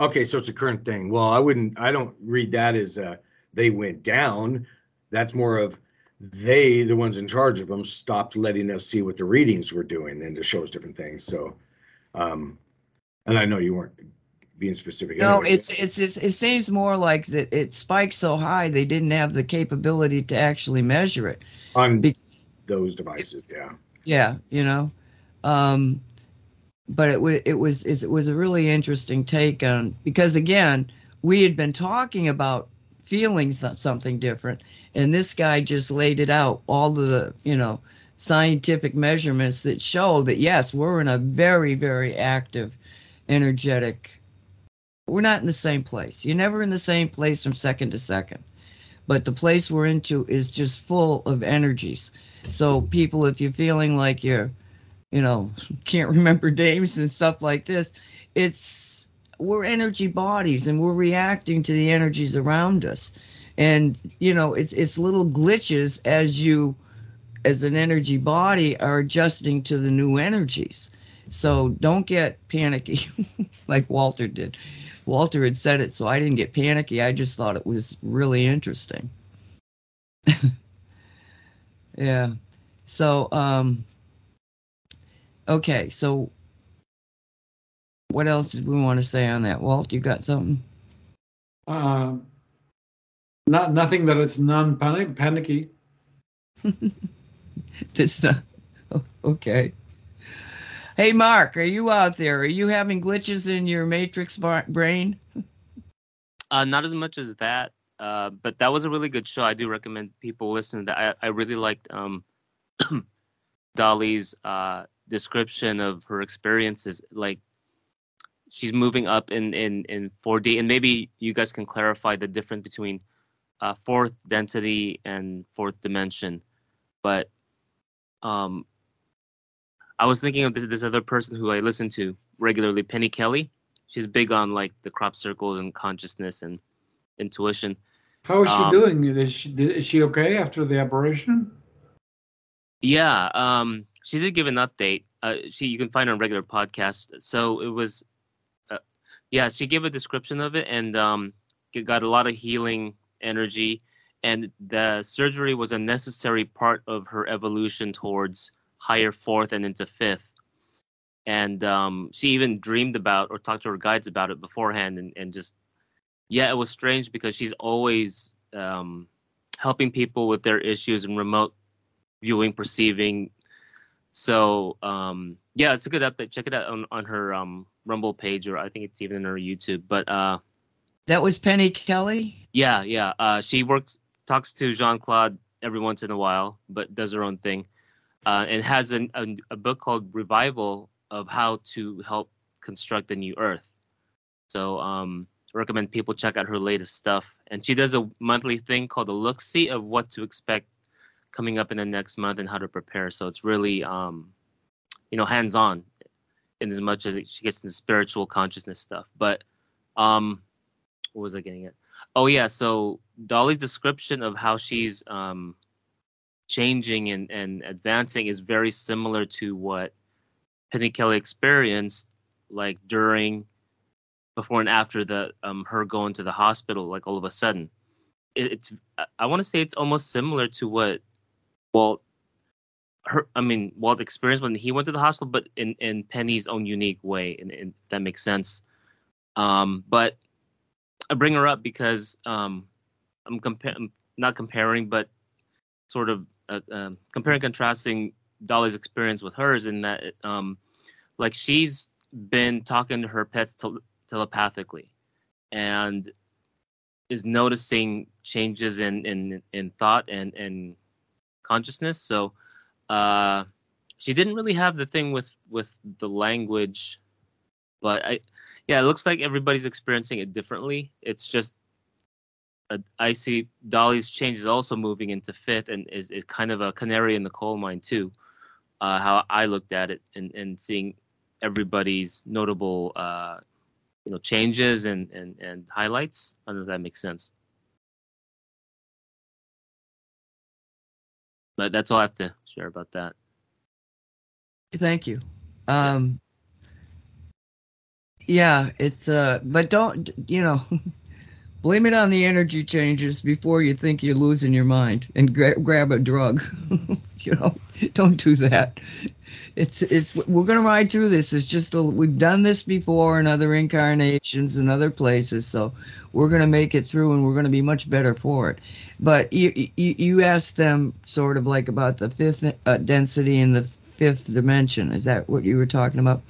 Okay, so it's a current thing. Well, I wouldn't. I don't read that as uh, they went down. That's more of they, the ones in charge of them, stopped letting us see what the readings were doing and to shows different things. So, um, and I know you weren't being specific. No, anyway. it's, it's it's it seems more like that it spiked so high they didn't have the capability to actually measure it. on those devices. Yeah. Yeah, you know. Um, but it was it was it was a really interesting take on because again we had been talking about feeling something different, and this guy just laid it out all the you know scientific measurements that show that yes we're in a very very active energetic we're not in the same place. You're never in the same place from second to second. But the place we're into is just full of energies so people if you're feeling like you're you know can't remember names and stuff like this it's we're energy bodies and we're reacting to the energies around us. And you know it's it's little glitches as you as an energy body are adjusting to the new energies. So don't get panicky like walter did. Walter had said it so i didn't get panicky. I just thought it was really interesting yeah so um Okay, so what else did we want to say on that? Walt, you got something? Uh, not nothing that it's non-panic panicky. It's not oh, okay. Hey, Mark, are you out there? Are you having glitches in your matrix bar- brain? Uh, not as much as that, uh, but that was a really good show. I do recommend people listen to that. I, I really liked um, Dolly's uh, description of her experiences. Like she's moving up in, in, in 4D, and maybe you guys can clarify the difference between uh, fourth density and fourth dimension. But um, I was thinking of this, this other person who I listen to regularly, Penny Kelly. She's big on like the crop circles and consciousness and intuition. How is she Um, doing? Is she is she okay after the operation? Yeah, um, she did give an update. Uh, she you can find her on regular podcast. So it was, uh, yeah, she gave a description of it and um, got a lot of healing energy, and the surgery was a necessary part of her evolution towards higher fourth and into fifth. And um, she even dreamed about or talked to her guides about it beforehand, and, and just yeah, it was strange because she's always um, helping people with their issues and remote viewing, perceiving. So um, yeah, it's a good update. Check it out on, on her um, Rumble page, or I think it's even in her YouTube. But uh, That was Penny Kelly. yeah, yeah, uh, she works, talks to Jean Claude every once in a while, but does her own thing, uh, and has an, a, a book called Revival of how to help construct a new Earth. So um, recommend people check out her latest stuff, and she does a monthly thing called a look see of what to expect coming up in the next month and how to prepare. So it's really, um, you know, hands on in as much as it, she gets into spiritual consciousness stuff. But um, what was I getting at? Oh yeah, so Dolly's description of how she's um, changing and, and advancing is very similar to what Penny Kelly experienced, like during, before and after the um, her going to the hospital, like all of a sudden. It, it's I- want to say it's almost similar to what Walt her I mean Walt experienced when he went to the hospital, but in in Penny's own unique way, and, and that makes sense. Um, but I bring her up because um, I'm comparing, not comparing, but sort of uh, um, comparing, contrasting Dolly's experience with hers in that, um, like she's been talking to her pets tel- telepathically, and is noticing changes in in in thought and and consciousness. So, uh, she didn't really have the thing with with the language, but I yeah, it looks like everybody's experiencing it differently. It's just uh, I see Dolly's change is also moving into fifth and is, is kind of a canary in the coal mine too. Uh, how I looked at it and, and seeing everybody's notable uh, you know changes and, and, and highlights. I don't know if that makes sense. But that's all I have to share about that. Thank you. Um, yeah, it's uh, but don't you know? blame it on the energy changes before you think you're losing your mind and gra- grab a drug. you know, don't do that. It's it's we're gonna ride through this. It's just a, we've done this before in other incarnations and other places, so we're gonna make it through, and we're gonna be much better for it. But you you, you asked them sort of like about the fifth uh, density and the fifth dimension. Is that what you were talking about?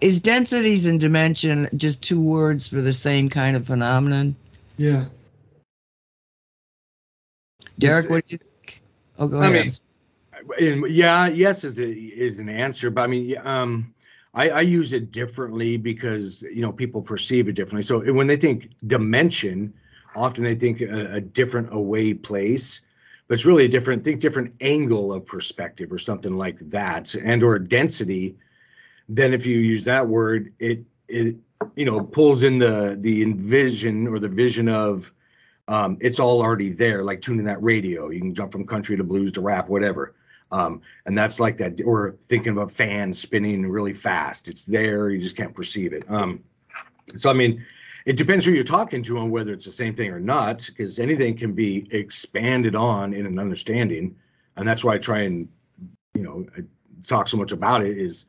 Is densities and dimension just two words for the same kind of phenomenon? Yeah. Derek, what do you think? Oh, go I ahead. Mean, yeah, yes is a, is an answer, but I mean, um, I, I use it differently because you know people perceive it differently. So when they think dimension, often they think a, a different away place, but it's really a different think different angle of perspective or something like that, and or density then if you use that word, it it you know pulls in the the envision or the vision of um, it's all already there, like tuning that radio. You can jump from country to blues to rap, whatever. Um, and that's like that. Or thinking of a fan spinning really fast. It's there. You just can't perceive it. Um, so I mean, it depends who you're talking to on whether it's the same thing or not, because anything can be expanded on in an understanding, and that's why I try and you know talk so much about it. Is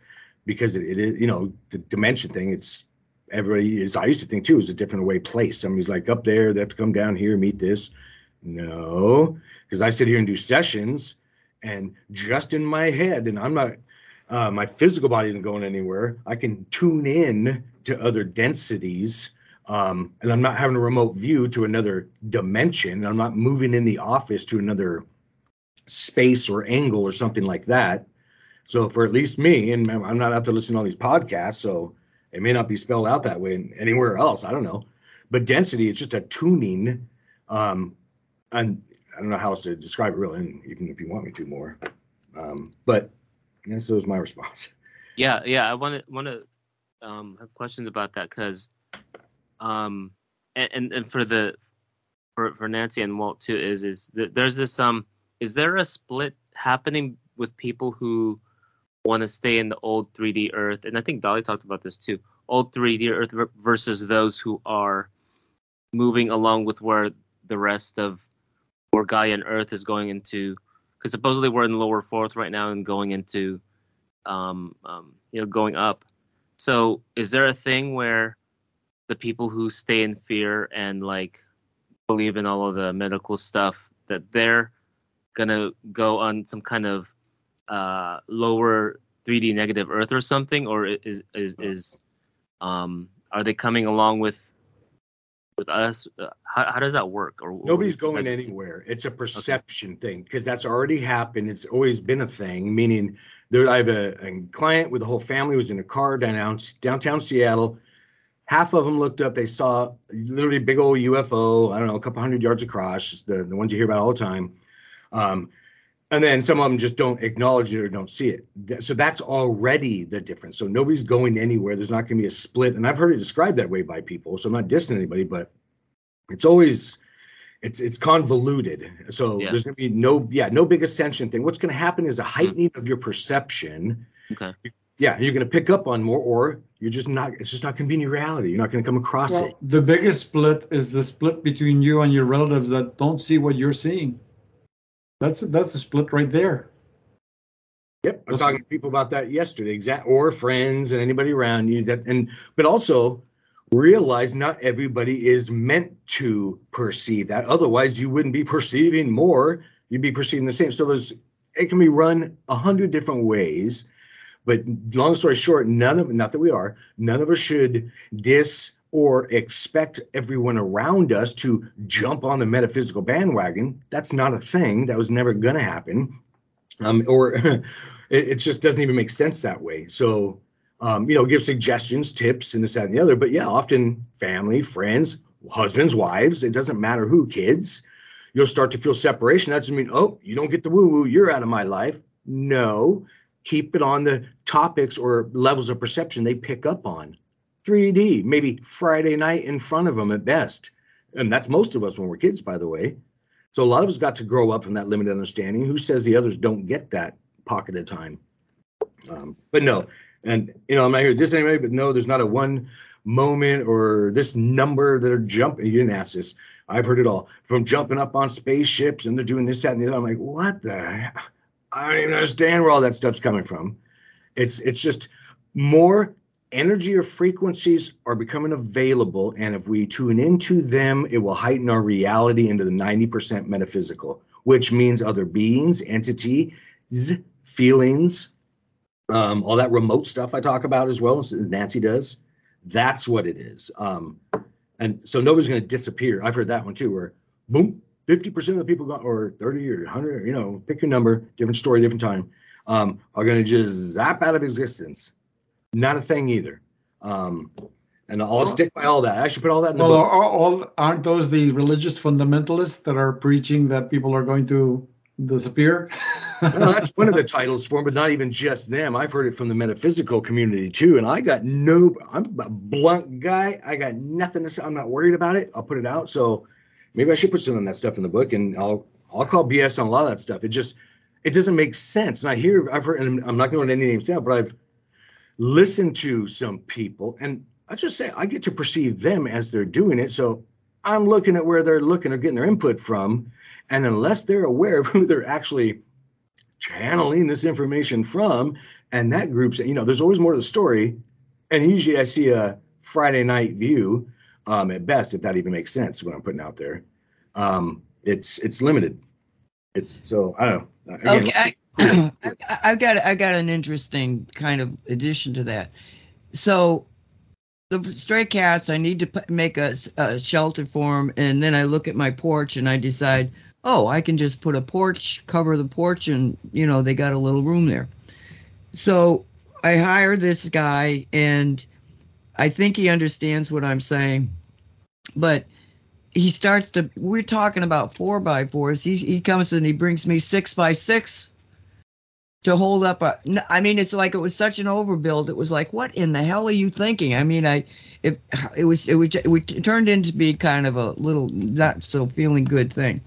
because it, it is, you know, the dimension thing. It's everybody is. I used to think too is a different away place. Somebody's like up there, they have to come down here, meet this. No, because I sit here and do sessions, and just in my head, and I'm not. Uh, my physical body isn't going anywhere. I can tune in to other densities, um, and I'm not having a remote view to another dimension. I'm not moving in the office to another space or angle or something like that. So for at least me, and I'm not out there listening to all these podcasts, so it may not be spelled out that way anywhere else. I don't know. But density is just a tuning. Um, and I don't know how else to describe it really, and even if you want me to more. Um, but guess that was my response. Yeah, yeah. I want to want to um, have questions about that because, um, and, and and for the for for Nancy and Walt too is is there's this um is there a split happening with people who want to stay in the old 3D Earth, and I think Dolly talked about this too. Old 3D Earth versus those who are moving along with where the rest of where Gaia and Earth is going into, because supposedly we're in lower fourth right now and going into, um, um, you know, going up. So, is there a thing where the people who stay in fear and like believe in all of the medical stuff that they're gonna go on some kind of uh, lower 3D negative Earth or something, or is is is um, are they coming along with with us? Uh, how, how does that work? Or nobody's going anywhere. It's a perception okay. thing because that's already happened. It's always been a thing. Meaning, there I have a, a client with the whole family was in a car down downtown Seattle. Half of them looked up. They saw literally big old UFO. I don't know, a couple hundred yards across. The the ones you hear about all the time. Um, and then some of them just don't acknowledge it or don't see it. So that's already the difference. So nobody's going anywhere. There's not going to be a split. And I've heard it described that way by people. So I'm not dissing anybody, but it's always it's it's convoluted. So yeah. there's going to be no yeah no big ascension thing. What's going to happen is a mm-hmm. heightening mm-hmm. of your perception. Okay. Yeah, you're going to pick up on more, or you're just not. It's just not going to be in your reality. You're not going to come across well, it. The biggest split is the split between you and your relatives that don't see what you're seeing. That's that's a split right there. Yep, I was talking to people about that yesterday. Exact or friends and anybody around you that and but also realize not everybody is meant to perceive that. Otherwise, you wouldn't be perceiving more. You'd be perceiving the same. So there's it can be run a hundred different ways. But long story short, none of not that we are, none of us should dis or expect everyone around us to jump on the metaphysical bandwagon. That's not a thing. That was never going to happen. Um, or it, it, just doesn't even make sense that way. So, um, you know, give suggestions, tips, and this, that, and the other. But yeah, often family, friends, husbands, wives, it doesn't matter who, kids, you'll start to feel separation. That doesn't mean, oh, you don't get the woo woo, you're out of my life. No, keep it on the topics or levels of perception they pick up on. 3D, maybe Friday night in front of them at best. And that's most of us when we're kids, by the way. So a lot of us got to grow up from that limited understanding. Who says the others don't get that pocket of time? Um, but no, and you know, I'm not here this anyway, but no, there's not a one moment or this number that are jumping. You didn't ask this. I've heard it all from jumping up on spaceships and they're doing this, that, and the other. I'm like, what the? Heck? I don't even understand where all that stuff's coming from. It's it's just more energy or frequencies are becoming available, and if we tune into them, it will heighten our reality into the 90% metaphysical, which means other beings, entities, feelings, um, all that remote stuff I talk about as well as Nancy does. That's what it is. Um, and so nobody's going to disappear. I've heard that one too, where boom, 50% of the people got, or 30 or 100, you know, pick your number, different story, different time, um, are going to just zap out of existence. Not a thing either. Um, and I'll stick by all that. I should put all that in the Well, book. are, all aren't those the religious fundamentalists that are preaching that people are going to disappear? well, that's one of the titles for them, but not even just them. I've heard it from the metaphysical community too. And I got no, I'm a blunt guy. I got nothing to say. I'm not worried about it. I'll put it out. So maybe I should put some of that stuff in the book and I'll, I'll call BS on a lot of that stuff. It just, it doesn't make sense. And I hear, I've heard, and I'm not going to any names down, but I've listened to some people and I just say I get to perceive them as they're doing it. So I'm looking at where they're looking or getting their input from. And unless they're aware of who they're actually channeling this information from, and that group's, you know, there's always more to the story. And usually I see a Friday night view um, at best, if that even makes sense, what I'm putting out there. Um, it's it's limited. It's so I don't know. Again, okay, I, I, I've got I got an interesting kind of addition to that. So the stray cats, I need to put, make a shelter for them, and then I look at my porch and I decide, oh, I can just put a porch, cover the porch, and you know they got a little room there. So I hire this guy, and I think he understands what I'm saying, but he starts to. We're talking about four by fours. He he comes and he brings me six by six to hold up a i mean it's like it was such an overbuild it was like what in the hell are you thinking? I mean i it was it was it, would- it turned into be kind of a little not so feeling good thing.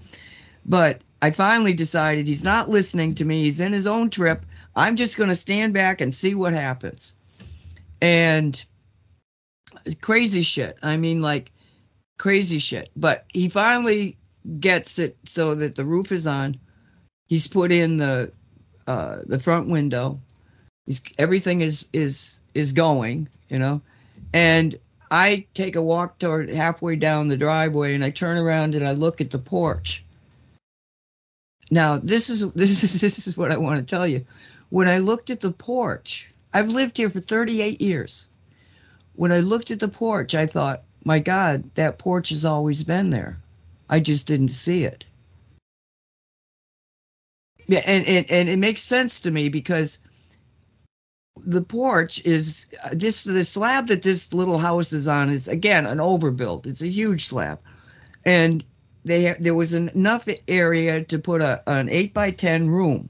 But i finally decided he's not listening to me he's in his own trip i'm just going to stand back and see what happens. And crazy shit i mean like crazy shit. But he finally gets it so that the roof is on. He's put in the uh, the front window. He's, everything is is is going, you know, and I take a walk toward halfway down the driveway, and I turn around and I look at the porch. Now this is this is this is what I want to tell you. When I looked at the porch, I've lived here for 38 years. When I looked at the porch, I thought, my God, that porch has always been there. I just didn't see it. Yeah, and, and and it makes sense to me because the porch is uh, this the slab that this little house is on is again an overbuilt. It's a huge slab, and they there was enough area to put a an eight by ten room.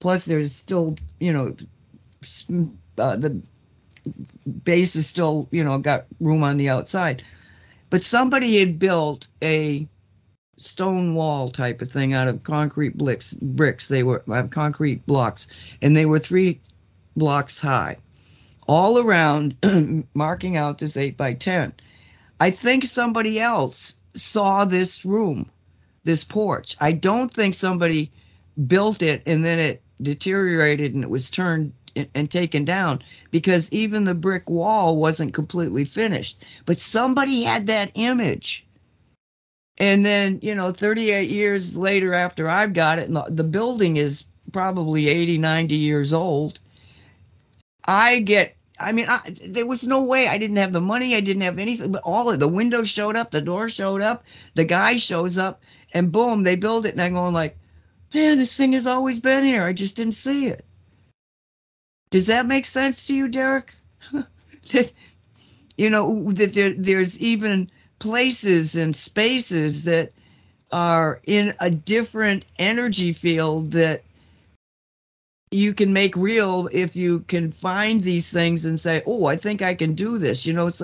Plus, there's still you know uh, the base is still you know got room on the outside, but somebody had built a stone wall type of thing out of concrete bricks. Bricks. They were uh, concrete blocks, and they were three blocks high, all around, marking out this eight by ten. I think somebody else saw this room, this porch. I don't think somebody built it and then it deteriorated and it was turned and, and taken down because even the brick wall wasn't completely finished. But somebody had that image. And then, you know, 38 years later after I've got it, the building is probably 80, 90 years old. I get, I mean, I, there was no way I didn't have the money. I didn't have anything, but all of the windows showed up, the door showed up, the guy shows up, and boom, they build it. And I'm going like, man, this thing has always been here. I just didn't see it. Does that make sense to you, Derek? that, you know, that there, there's even places and spaces that are in a different energy field that you can make real if you can find these things and say, "Oh, I think I can do this." You know, it's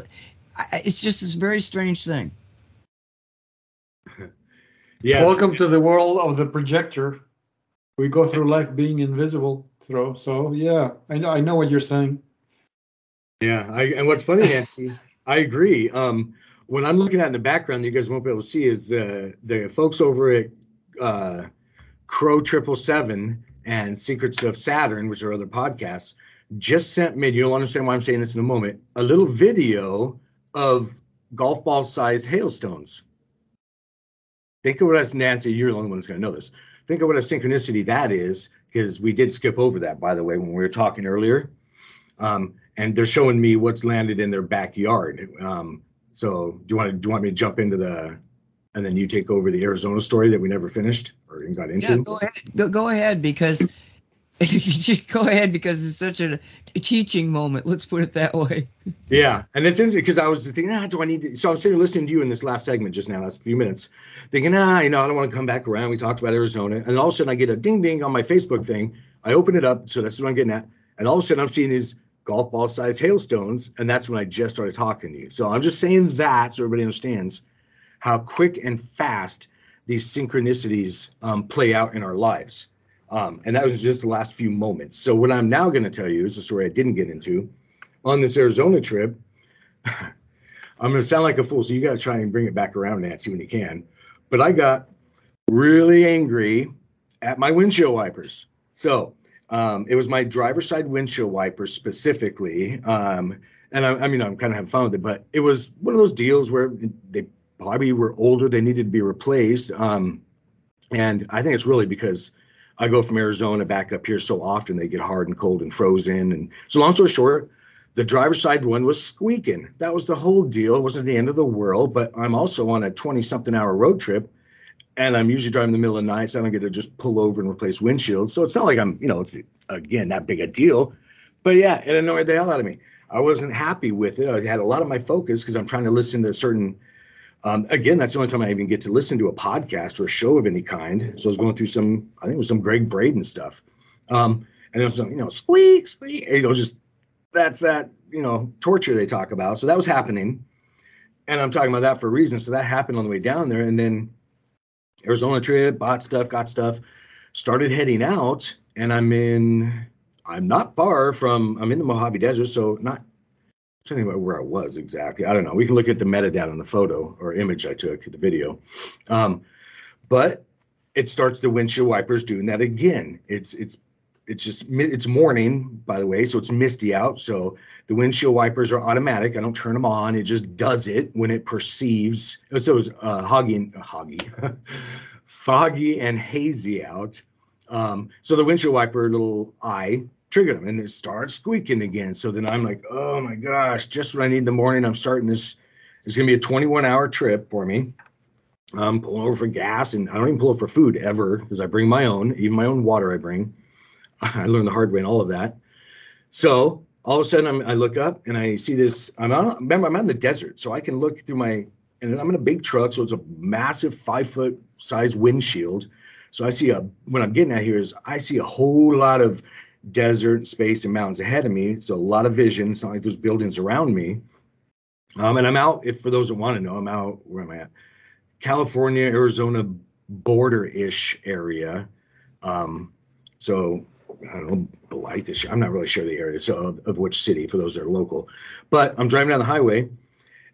it's just this very strange thing. Yeah. Welcome to the world of the projector. We go through life being invisible. through. So yeah, I know. I know what you're saying. Yeah. I, and what's funny, Nancy, I agree. Um, what I'm looking at in the background, you guys won't be able to see, is the the folks over at uh, Crow Triple Seven and Secrets of Saturn, which are other podcasts, just sent me. You'll understand why I'm saying this in a moment. A little video of golf ball sized hailstones. Think of what as Nancy. You're the only one that's going to know this. Think of what a synchronicity that is, because we did skip over that, by the way, when we were talking earlier. Um, and they're showing me what's landed in their backyard. Um, so do you want to do you want me to jump into the and then you take over the Arizona story that we never finished or even got into? Yeah, go ahead. Go, go ahead because go ahead because it's such a, a, teaching moment. Let's put it that way. Yeah, and it's interesting because I was thinking, ah, do I need to? So I was sitting listening to you in this last segment just now, last few minutes, thinking, ah, you know, I don't want to come back around. We talked about Arizona, and all of a sudden I get a ding ding on my Facebook thing. I open it up, so that's what I'm getting at, and all of a sudden I'm seeing these golf ball sized hailstones, and that's when I just started talking to you. So I'm just saying that so everybody understands how quick and fast these synchronicities um, play out in our lives. Um, and that was just the last few moments. So what I'm now going to tell you is a story I didn't get into on this Arizona trip. I'm going to sound like a fool, so you got to try and bring it back around, Nancy, when you can. But I got really angry at my windshield wipers. So um, it was my driver's side windshield wipers specifically. Um, and I, I, mean, I'm kind of having fun with it, but it was one of those deals where they probably were older, they needed to be replaced. Um, and I think it's really because I go from Arizona back up here so often they get hard and cold and frozen. And so, long story short, the driver's side one was squeaking. That was the whole deal. It wasn't the end of the world, but I'm also on a 20 something hour road trip and I'm usually driving in the middle of the night, so I don't get to just pull over and replace windshields. So it's not like I'm, you know, it's again that big a deal. But yeah, it annoyed the hell out of me. I wasn't happy with it. I had a lot of my focus because I'm trying to listen to certain. Um, again, that's the only time I even get to listen to a podcast or a show of any kind. So I was going through some, I think it was some Gregg Braden stuff, um, and there was some, you know, squeak, squeak, you know, just that's that, you know, torture they talk about. So that was happening, and I'm talking about that for a reason. So that happened on the way down there, and then Arizona trip, bought stuff, got stuff, started heading out, and I'm in. I'm not far from. I'm in the Mojave Desert, so not. I'm trying to think where I was exactly. I don't know. We can look at the metadata on the photo or image I took, the video. Um, but it starts the windshield wipers doing that again. It's it's it's just it's morning by the way so it's misty out so the windshield wipers are automatic i don't turn them on it just does it when it perceives so it was uh, hoggy and uh, hoggy foggy and hazy out um, so the windshield wiper little eye triggered them and it starts squeaking again so then i'm like oh my gosh just what i need in the morning i'm starting this it's going to be a 21 hour trip for me i'm pulling over for gas and i don't even pull over for food ever because i bring my own even my own water i bring I learned the hard way and all of that. So all of a sudden, I'm, i look up and I see this. I'm on. Remember, I'm out in the desert, so I can look through my. And I'm in a big truck, so it's a massive five foot size windshield. So I see a. What I'm getting at here is I see a whole lot of desert, space, and mountains ahead of me. It's a lot of vision. It's not like there's buildings around me. Um, and I'm out. If for those that want to know, I'm out. Where am I at? California, Arizona border ish area. Um, so know, Blythe. I'm not really sure the area so of, of, which city for those that are local. But I'm driving down the highway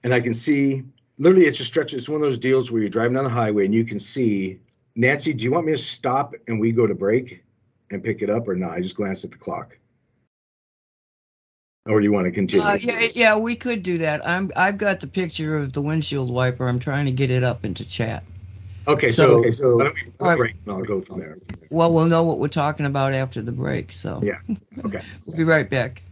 and I can see literally it's a stretch. It's one of those deals where you're driving down the highway and you can see Nancy, do you want me to stop and we go to break and pick it up or not? I just glanced at the clock. Or do you want to continue? Uh, yeah, yeah, we could do that. I'm I've got the picture of the windshield wiper. I'm trying to get it up into chat. Okay, so, so, okay, so why don't we break and I'll go from there. Well, we'll know what we're talking about after the break. So yeah, okay. we'll be right back.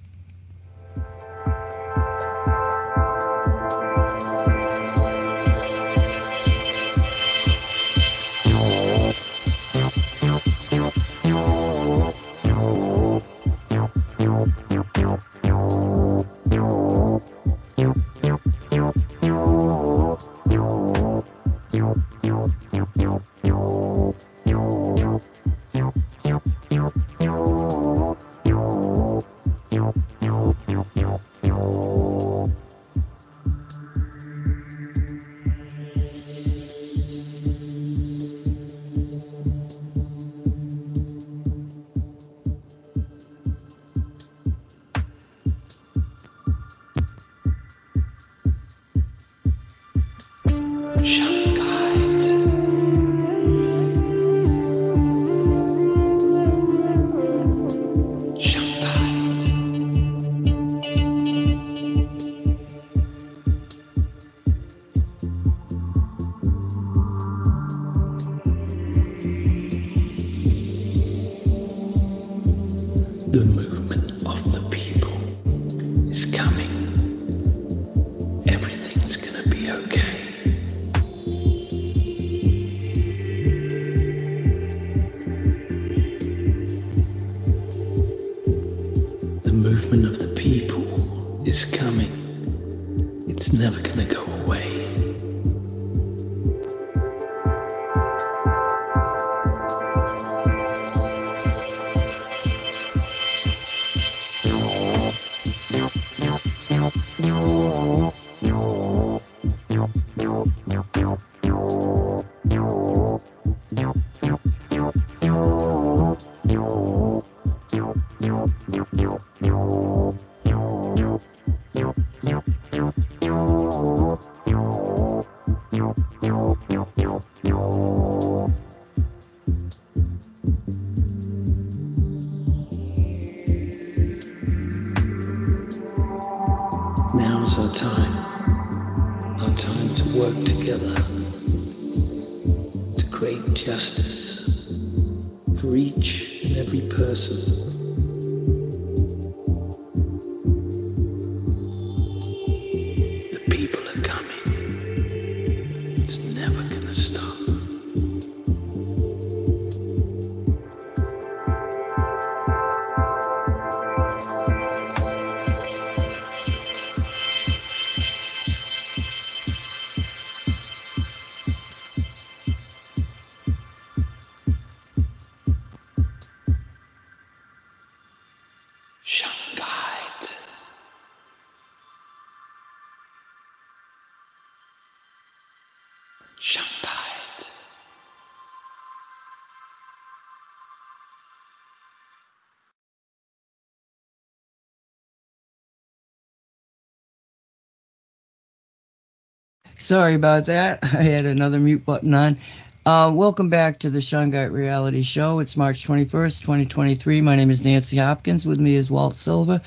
Sorry about that. I had another mute button on. Uh, welcome back to the Shungite Reality Show. It's March 21st, 2023. My name is Nancy Hopkins. With me is Walt Silva,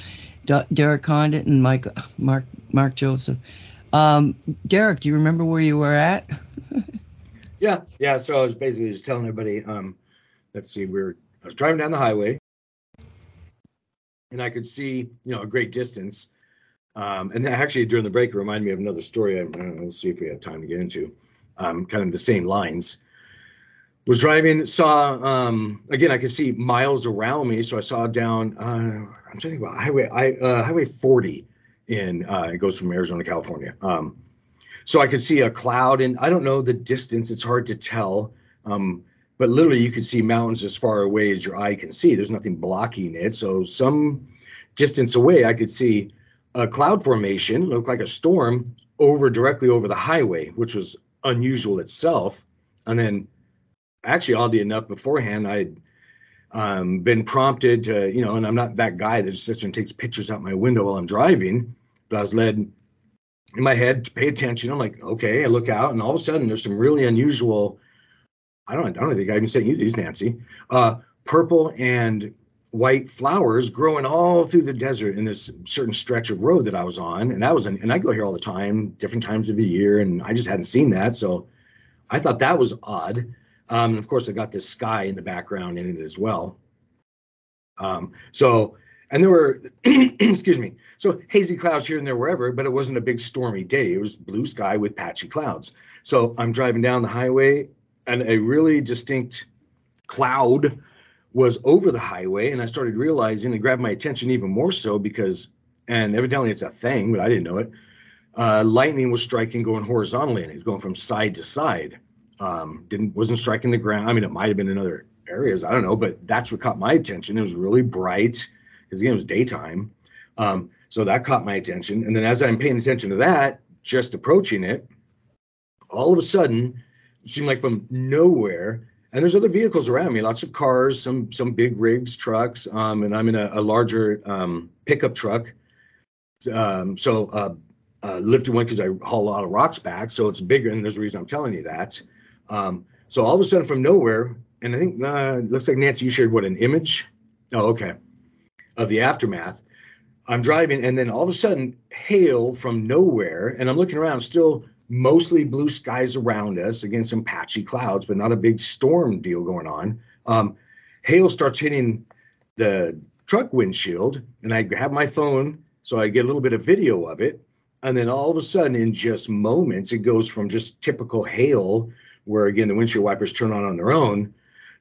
D- Derek Condit, and Mike, Mark, Mark Joseph. Um, Derek, do you remember where you were at? Yeah, yeah. So I was basically just telling everybody. Um, let's see, we were. I was driving down the highway, and I could see, you know, a great distance. Um, and actually during the break, it reminded me of another story. I, I we'll see if we have time to get into. Um, kind of the same lines. Was driving, saw um, again. I could see miles around me, so I saw down. Uh, I'm trying to think about highway. I uh, highway 40 in. Uh, it goes from Arizona to California. Um, so I could see a cloud, and I don't know the distance. It's hard to tell. Um, but literally, you could see mountains as far away as your eye can see. There's nothing blocking it. So some distance away, I could see a cloud formation, looked like a storm, over directly over the highway, which was unusual itself. And then, actually, oddly enough, beforehand, I'd um, been prompted to, you know, and I'm not that guy that just sits and takes pictures out my window while I'm driving, but I was led in my head to pay attention. I'm like, okay, I look out, and all of a sudden, there's some really unusual. I don't, I don't think I even you these, Nancy. Uh, purple and white flowers growing all through the desert in this certain stretch of road that I was on, and that was, an, and I go here all the time, different times of the year, and I just hadn't seen that, so I thought that was odd. Um, of course, I got this sky in the background in it as well. Um, so, and there were, excuse me, so hazy clouds here and there wherever, but it wasn't a big stormy day. It was blue sky with patchy clouds. So I'm driving down the highway, and a really distinct cloud was over the highway, and I started realizing it grabbed my attention even more so because, and evidently it's a thing, but I didn't know it. Uh, lightning was striking going horizontally, and it was going from side to side. Um, didn't wasn't striking the ground. I mean, it might have been in other areas. I don't know, but that's what caught my attention. It was really bright because again, it was daytime. Um, so that caught my attention. And then as I'm paying attention to that, just approaching it, all of a sudden, it seemed like from nowhere, and there's other vehicles around me, lots of cars, some some big rigs, trucks, um, and I'm in a, a larger um, pickup truck. Um, so uh, uh, lifted one because I haul a lot of rocks back, so it's bigger, and there's a reason I'm telling you that. Um, so all of a sudden, from nowhere, and I think uh, looks like Nancy, you shared what an image. Oh, okay, of the aftermath. I'm driving, and then all of a sudden, hail from nowhere, and I'm looking around, still mostly blue skies around us, again some patchy clouds, but not a big storm deal going on. Um, hail starts hitting the truck windshield, and I grab my phone so I get a little bit of video of it. And then all of a sudden, in just moments, it goes from just typical hail, where again the windshield wipers turn on on their own,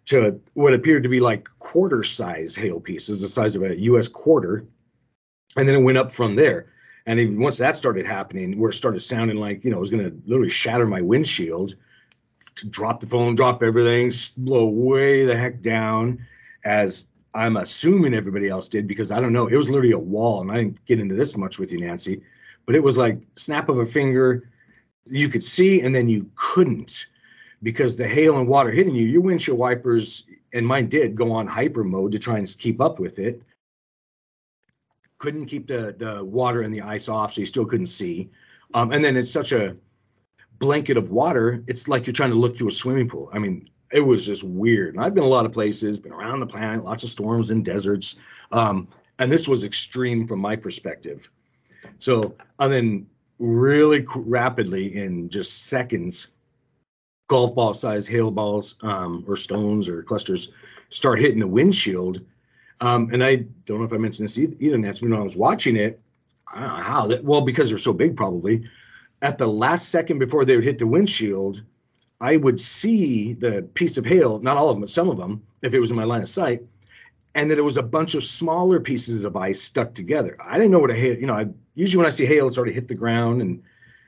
to what appeared to be like quarter size hail pieces, the size of a U.S. quarter, and then it went up from there. And even once that started happening, where it started sounding like you know it was going to literally shatter my windshield, drop the phone, drop everything, blow way the heck down, as I'm assuming everybody else did because I don't know. It was literally a wall, and I didn't get into this much with you, Nancy, but it was like snap of a finger. You could see, and then you couldn't because the hail and water hitting you. Your windshield wipers, and mine did, go on hyper mode to try and keep up with it. Couldn't keep the the water and the ice off, so you still couldn't see. Um, and then it's such a blanket of water. It's like you're trying to look through a swimming pool. I mean, it was just weird. And I've been a lot of places, been around the planet, lots of storms and deserts. Um, and this was extreme from my perspective. So, and then really rapidly in just seconds, golf ball size hail balls um, or stones or clusters start hitting the windshield. Um, and I don't know if I mentioned this either, Nancy, when I was watching it, I don't know how that, well, because they're so big, probably. At the last second before they would hit the windshield, I would see the piece of hail, not all of them, but some of them, if it was in my line of sight, and that it was a bunch of smaller pieces of ice stuck together. I didn't know what a hail, you know, I usually when I see hail, it's already hit the ground and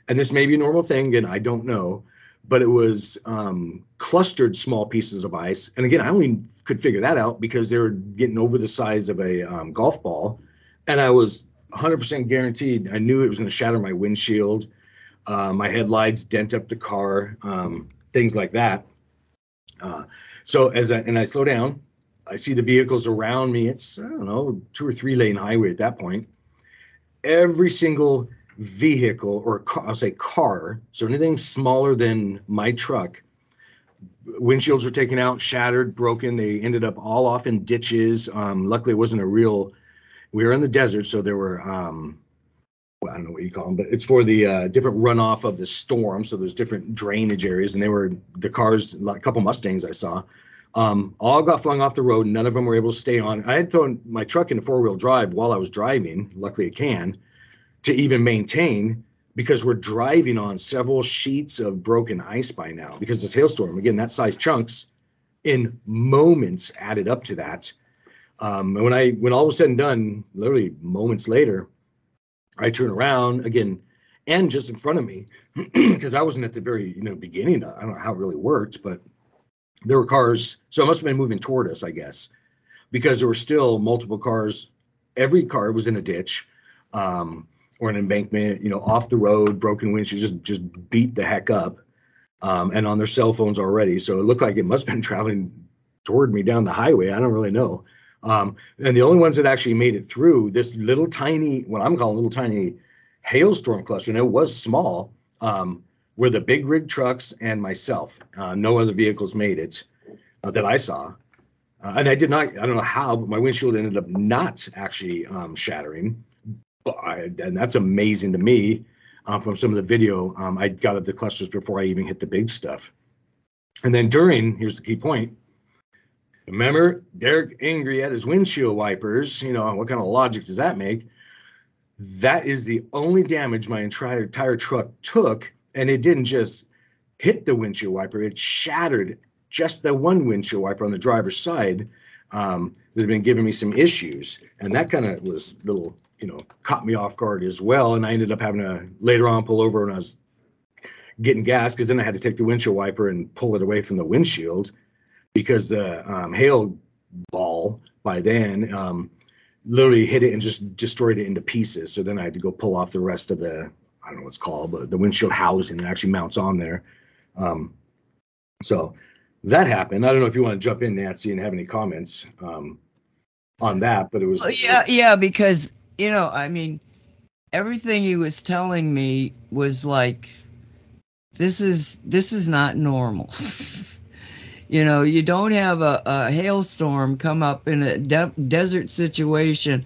and this may be a normal thing, and I don't know, but it was um, clustered small pieces of ice. And again, I only could figure that out because they were getting over the size of a um, golf ball, and I was 100% guaranteed. I knew it was going to shatter my windshield. Uh, my headlights dent up the car. Um, things like that. Uh, so as I, and I slow down, I see the vehicles around me. It's I don't know two or three lane highway at that point. Every single vehicle or car, I'll say car, so anything smaller than my truck, windshields were taken out, shattered, broken. They ended up all off in ditches. Um, luckily, it wasn't a real. We were in the desert, so there were um, I don't know what you call them, but it's for the uh, different runoff of the storm. So there's different drainage areas, and they were the cars, a couple Mustangs I saw, um, all got flung off the road. None of them were able to stay on. I had thrown my truck into four wheel drive while I was driving. Luckily, it can to even maintain because we're driving on several sheets of broken ice by now because this hailstorm again that size chunks in moments added up to that. Um, and when I when all was said and done, literally moments later, I turn around again, and just in front of me, because I wasn't at the very you know beginning. I don't know how it really worked, but there were cars. So it must have been moving toward us, I guess, because there were still multiple cars. Every car was in a ditch, um, or an embankment, you know, off the road, broken windshield, just just beat the heck up, um, and on their cell phones already. So it looked like it must have been traveling toward me down the highway. I don't really know. Um, and the only ones that actually made it through this little tiny, what I'm calling little tiny hailstorm cluster, and it was small, um, were the big rig trucks and myself. Uh, no other vehicles made it uh, that I saw. Uh, and I did not, I don't know how, but my windshield ended up not actually um, shattering. I, and that's amazing to me uh, from some of the video. Um, I got at the clusters before I even hit the big stuff. And then during, here's the key point Remember, Derek angry at his windshield wipers. You know, what kind of logic does that make? That is the only damage my entire, entire truck took. And it didn't just hit the windshield wiper, it shattered just the one windshield wiper on the driver's side um, that had been giving me some issues. And that kind of was a little, you know, caught me off guard as well. And I ended up having to later on pull over when I was getting gas because then I had to take the windshield wiper and pull it away from the windshield because the um, hail ball by then um, literally hit it and just destroyed it into pieces. So then I had to go pull off the rest of the I don't know what's called, but the windshield housing that actually mounts on there. Um, so that happened. I don't know if you want to jump in, Nancy, and have any comments um, on that, but it was yeah, yeah, because you know, I mean, everything he was telling me was like, this is this is not normal. you know, you don't have a, a hailstorm come up in a de- desert situation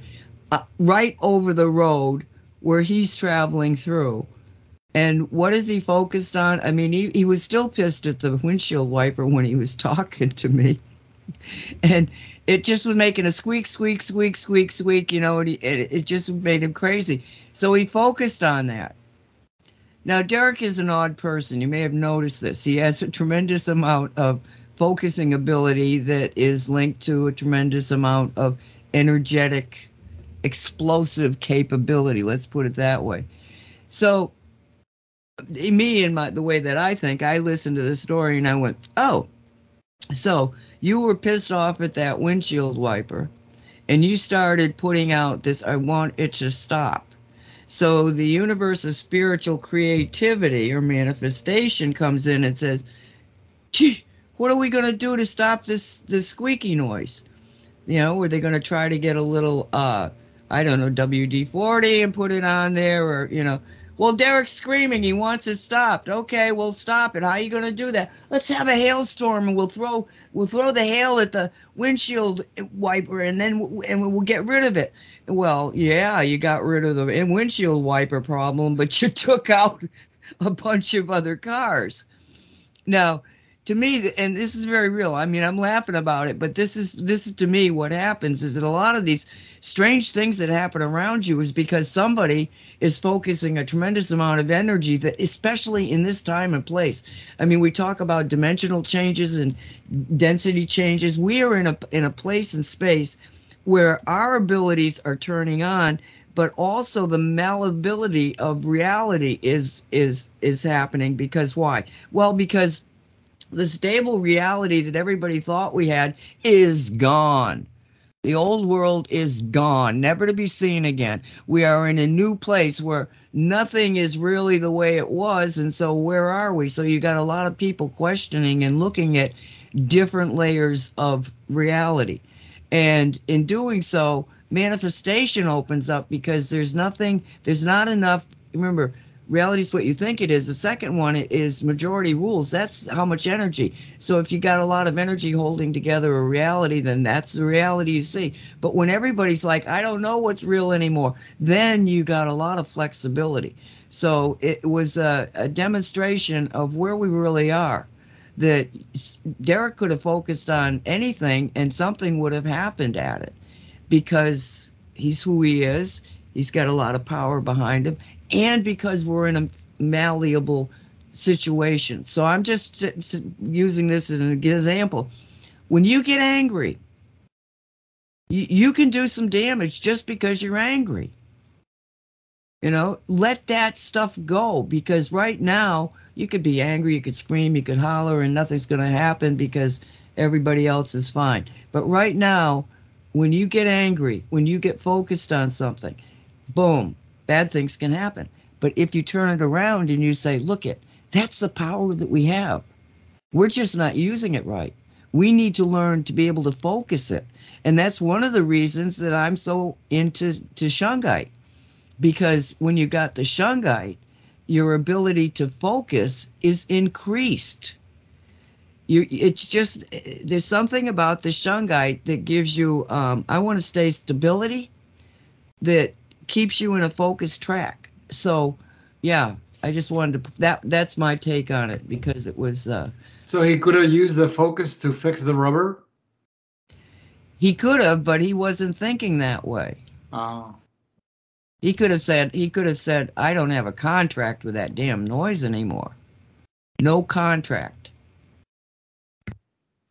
uh, right over the road where he's traveling through. And what is he focused on? I mean, he, he was still pissed at the windshield wiper when he was talking to me. And it just was making a squeak, squeak, squeak, squeak, squeak, you know, and he, it, it just made him crazy. So he focused on that. Now, Derek is an odd person. You may have noticed this. He has a tremendous amount of focusing ability that is linked to a tremendous amount of energetic, explosive capability. Let's put it that way. So, me and my the way that I think, I listened to the story and I went, "Oh, so you were pissed off at that windshield wiper, and you started putting out this, I want it to stop." So the universe of spiritual creativity or manifestation comes in and says, what are we going to do to stop this this squeaky noise? You know, are they going to try to get a little, uh, I don't know, WD 40 and put it on there or, you know, well, Derek's screaming. He wants it stopped. Okay, we'll stop it. How are you going to do that? Let's have a hailstorm, and we'll throw we'll throw the hail at the windshield wiper, and then and we'll get rid of it. Well, yeah, you got rid of the windshield wiper problem, but you took out a bunch of other cars. Now, to me, and this is very real. I mean, I'm laughing about it, but this is this is to me what happens is that a lot of these strange things that happen around you is because somebody is focusing a tremendous amount of energy that especially in this time and place i mean we talk about dimensional changes and density changes we are in a in a place and space where our abilities are turning on but also the malleability of reality is is is happening because why well because the stable reality that everybody thought we had is gone the old world is gone, never to be seen again. We are in a new place where nothing is really the way it was. And so, where are we? So, you got a lot of people questioning and looking at different layers of reality. And in doing so, manifestation opens up because there's nothing, there's not enough. Remember, reality is what you think it is. The second one is majority rules. That's how much energy. So if you got a lot of energy holding together a reality, then that's the reality you see. But when everybody's like, I don't know what's real anymore, then you got a lot of flexibility. So it was a, a demonstration of where we really are. That Derek could have focused on anything and something would have happened at it because he's who he is. He's got a lot of power behind him and because we're in a malleable situation. So I'm just using this as an example. When you get angry, you, you can do some damage just because you're angry. You know, let that stuff go because right now you could be angry, you could scream, you could holler, and nothing's going to happen because everybody else is fine. But right now, when you get angry, when you get focused on something, boom, bad things can happen. But if you turn it around and you say, look it, that's the power that we have. We're just not using it right. We need to learn to be able to focus it. And that's one of the reasons that I'm so into to Shungite. Because when you got the Shungite, your ability to focus is increased. You, it's just there's something about the shungite that gives you um, i want to say stability that keeps you in a focused track. So, yeah, I just wanted to that that's my take on it because it was uh So he could have used the focus to fix the rubber? He could have, but he wasn't thinking that way. Oh. He could have said he could have said I don't have a contract with that damn noise anymore. No contract.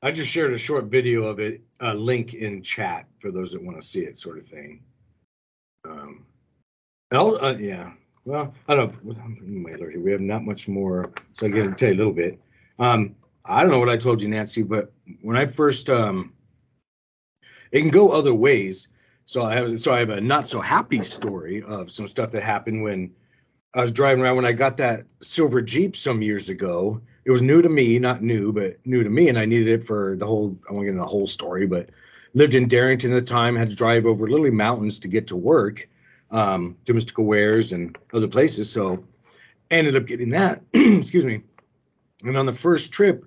I just shared a short video of it, a link in chat for those that want to see it, sort of thing. Um, I'll, uh, yeah. Well, I don't know. We have not much more, so I can tell you a little bit. Um, I don't know what I told you, Nancy, but when I first, um, it can go other ways. So I have, so I have a not so happy story of some stuff that happened when I was driving around when I got that silver Jeep some years ago. It was new to me, not new, but new to me, and I needed it for the whole. I won't get into the whole story, but lived in Darrington at the time. Had to drive over literally mountains to get to work um, to Mystical Wares and other places. So ended up getting that. excuse me. And on the first trip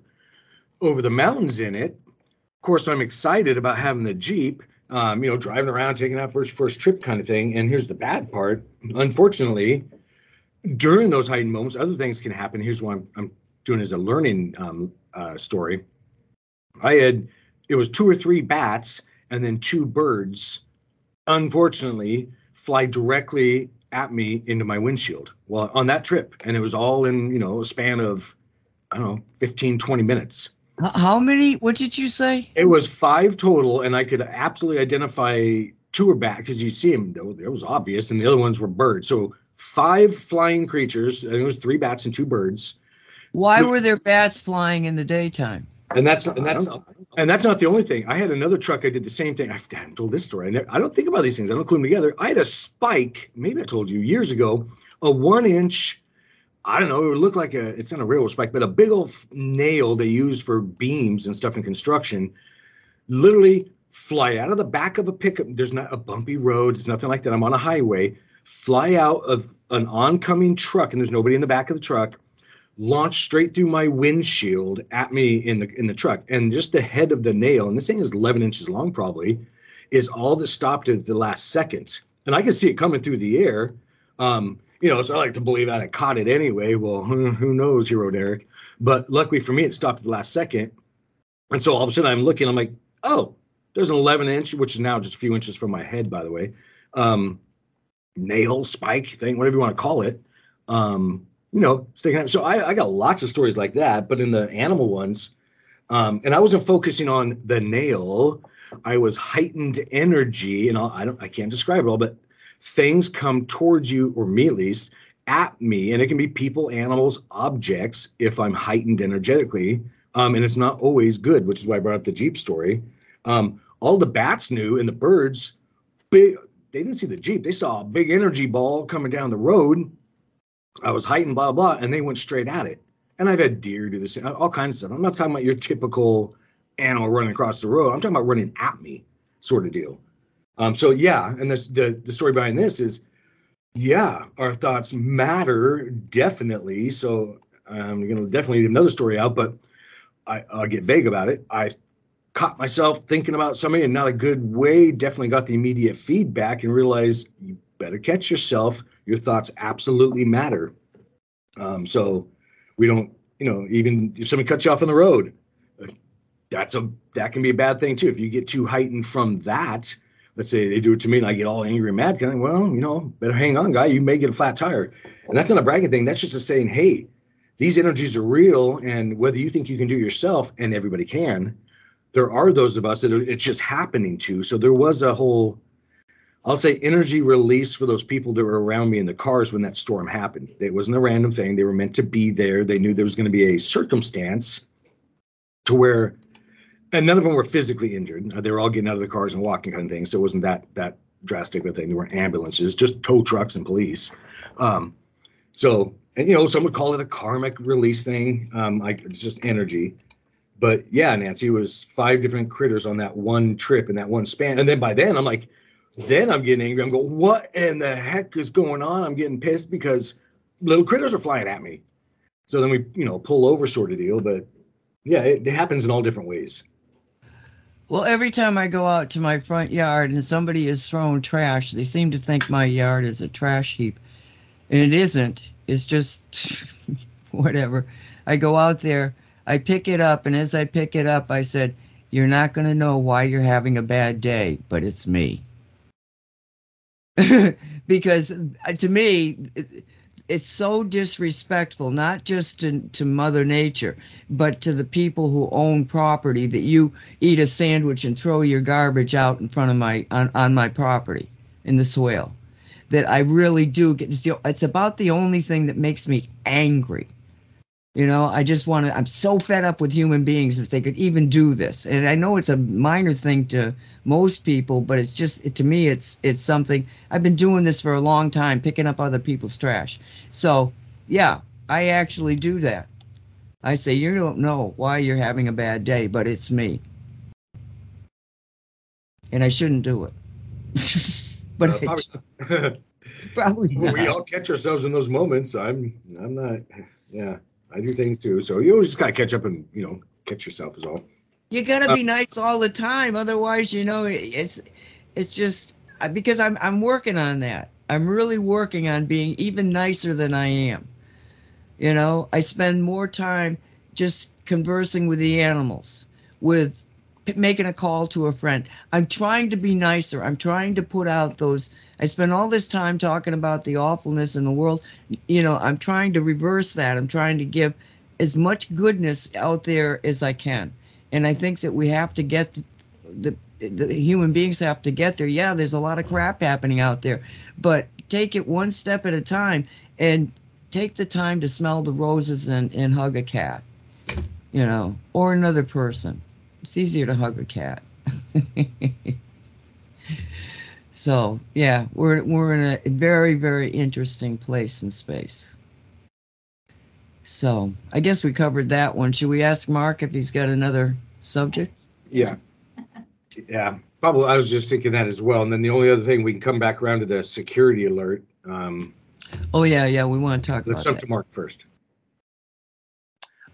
over the mountains in it, of course, I'm excited about having the Jeep. Um, you know, driving around, taking out first first trip kind of thing. And here's the bad part. Unfortunately, during those heightened moments, other things can happen. Here's what I'm, I'm doing as a learning um, uh, story. I had it was two or three bats and then two birds. Unfortunately, fly directly at me into my windshield. Well, on that trip, and it was all in you know a span of I don't know 15, 20 minutes. How many? What did you say? It was five total, and I could absolutely identify two were bat because you see them. Though, it was obvious, and the other ones were birds. So five flying creatures. And it was three bats and two birds. Why were there bats flying in the daytime? And that's and that's and that's not the only thing. I had another truck. I did the same thing. I haven't told this story. I, never, I don't think about these things. I don't clue them together. I had a spike. Maybe I told you years ago. A one inch. I don't know. It would look like a. It's not a railroad spike, but a big old nail they use for beams and stuff in construction. Literally fly out of the back of a pickup. There's not a bumpy road. It's nothing like that. I'm on a highway. Fly out of an oncoming truck, and there's nobody in the back of the truck launched straight through my windshield at me in the in the truck. And just the head of the nail and this thing is 11 inches long probably is all that stopped at the last second. And i could see it coming through the air. Um you know so i like to believe that i caught it anyway. Well who, who knows hero derek? But luckily for me it stopped at the last second. And so all of a sudden i'm looking i'm like oh there's an 11 inch which is now just a few inches from my head by the way. Um nail spike thing whatever you want to call it. Um you know, sticking out. So I, I got lots of stories like that, but in the animal ones, um, and I wasn't focusing on the nail. I was heightened energy, and I'll, I don't, I can't describe it all, but things come towards you, or me at least, at me, and it can be people, animals, objects. If I'm heightened energetically, um, and it's not always good, which is why I brought up the Jeep story. Um, all the bats knew, and the birds, big. They didn't see the Jeep. They saw a big energy ball coming down the road I was heightened, blah, blah, and they went straight at it. And I've had deer do this, all kinds of stuff. I'm not talking about your typical animal running across the road. I'm talking about running at me, sort of deal. Um, so yeah, and this, the the story behind this is, yeah, our thoughts matter definitely. So I'm gonna definitely another story out, but I, I'll get vague about it. I caught myself thinking about somebody in not a good way. Definitely got the immediate feedback and realized you better catch yourself your thoughts absolutely matter. Um, so we don't, you know, even if somebody cuts you off on the road, that's a that can be a bad thing too. If you get too heightened from that, let's say they do it to me and I get all angry and mad, kind of, well, you know, better hang on, guy. You may get a flat tire, and that's not a bragging thing. That's just a saying, hey, these energies are real, and whether you think you can do it yourself, and everybody can, there are those of us that are, it's just happening to. So there was a whole I'll say energy release for those people that were around me in the cars when that storm happened. It wasn't a random thing. They were meant to be there. They knew there was going to be a circumstance to where, and none of them were physically injured. They were all getting out of the cars and walking kind of thing. So it wasn't that that drastic of a thing. There weren't ambulances, just tow trucks and police. Um, so, and you know, some would call it a karmic release thing. Um, like it's just energy. But yeah, Nancy, it was five different critters on that one trip in that one span. And then by then, I'm like, then I'm getting angry. I'm going, what in the heck is going on? I'm getting pissed because little critters are flying at me. So then we, you know, pull over sort of deal. But yeah, it, it happens in all different ways. Well, every time I go out to my front yard and somebody is throwing trash, they seem to think my yard is a trash heap. And it isn't. It's just whatever. I go out there, I pick it up, and as I pick it up, I said, You're not going to know why you're having a bad day, but it's me. because uh, to me it's so disrespectful not just to, to mother nature but to the people who own property that you eat a sandwich and throw your garbage out in front of my on, on my property in the soil that i really do get it's about the only thing that makes me angry you know, I just want to, I'm so fed up with human beings that they could even do this. And I know it's a minor thing to most people, but it's just, it, to me, it's, it's something, I've been doing this for a long time, picking up other people's trash. So, yeah, I actually do that. I say, you don't know why you're having a bad day, but it's me. And I shouldn't do it. but Uh, I probably, Probably Well, we all catch ourselves in those moments. I'm I'm not yeah, I do things too. So you always just gotta catch up and you know, catch yourself is all. You gotta Uh, be nice all the time, otherwise, you know, it- it's it's just because I'm I'm working on that. I'm really working on being even nicer than I am. You know, I spend more time just conversing with the animals, with making a call to a friend. I'm trying to be nicer. I'm trying to put out those. I spend all this time talking about the awfulness in the world. You know, I'm trying to reverse that. I'm trying to give as much goodness out there as I can. And I think that we have to get the, the, the human beings have to get there. Yeah, there's a lot of crap happening out there, but take it one step at a time and take the time to smell the roses and, and hug a cat, you know, or another person. It's easier to hug a cat. so yeah, we're we're in a very very interesting place in space. So I guess we covered that one. Should we ask Mark if he's got another subject? Yeah. Yeah. Probably I was just thinking that as well. And then the only other thing we can come back around to the security alert. Um Oh yeah, yeah, we want to talk let's about jump that. to Mark first.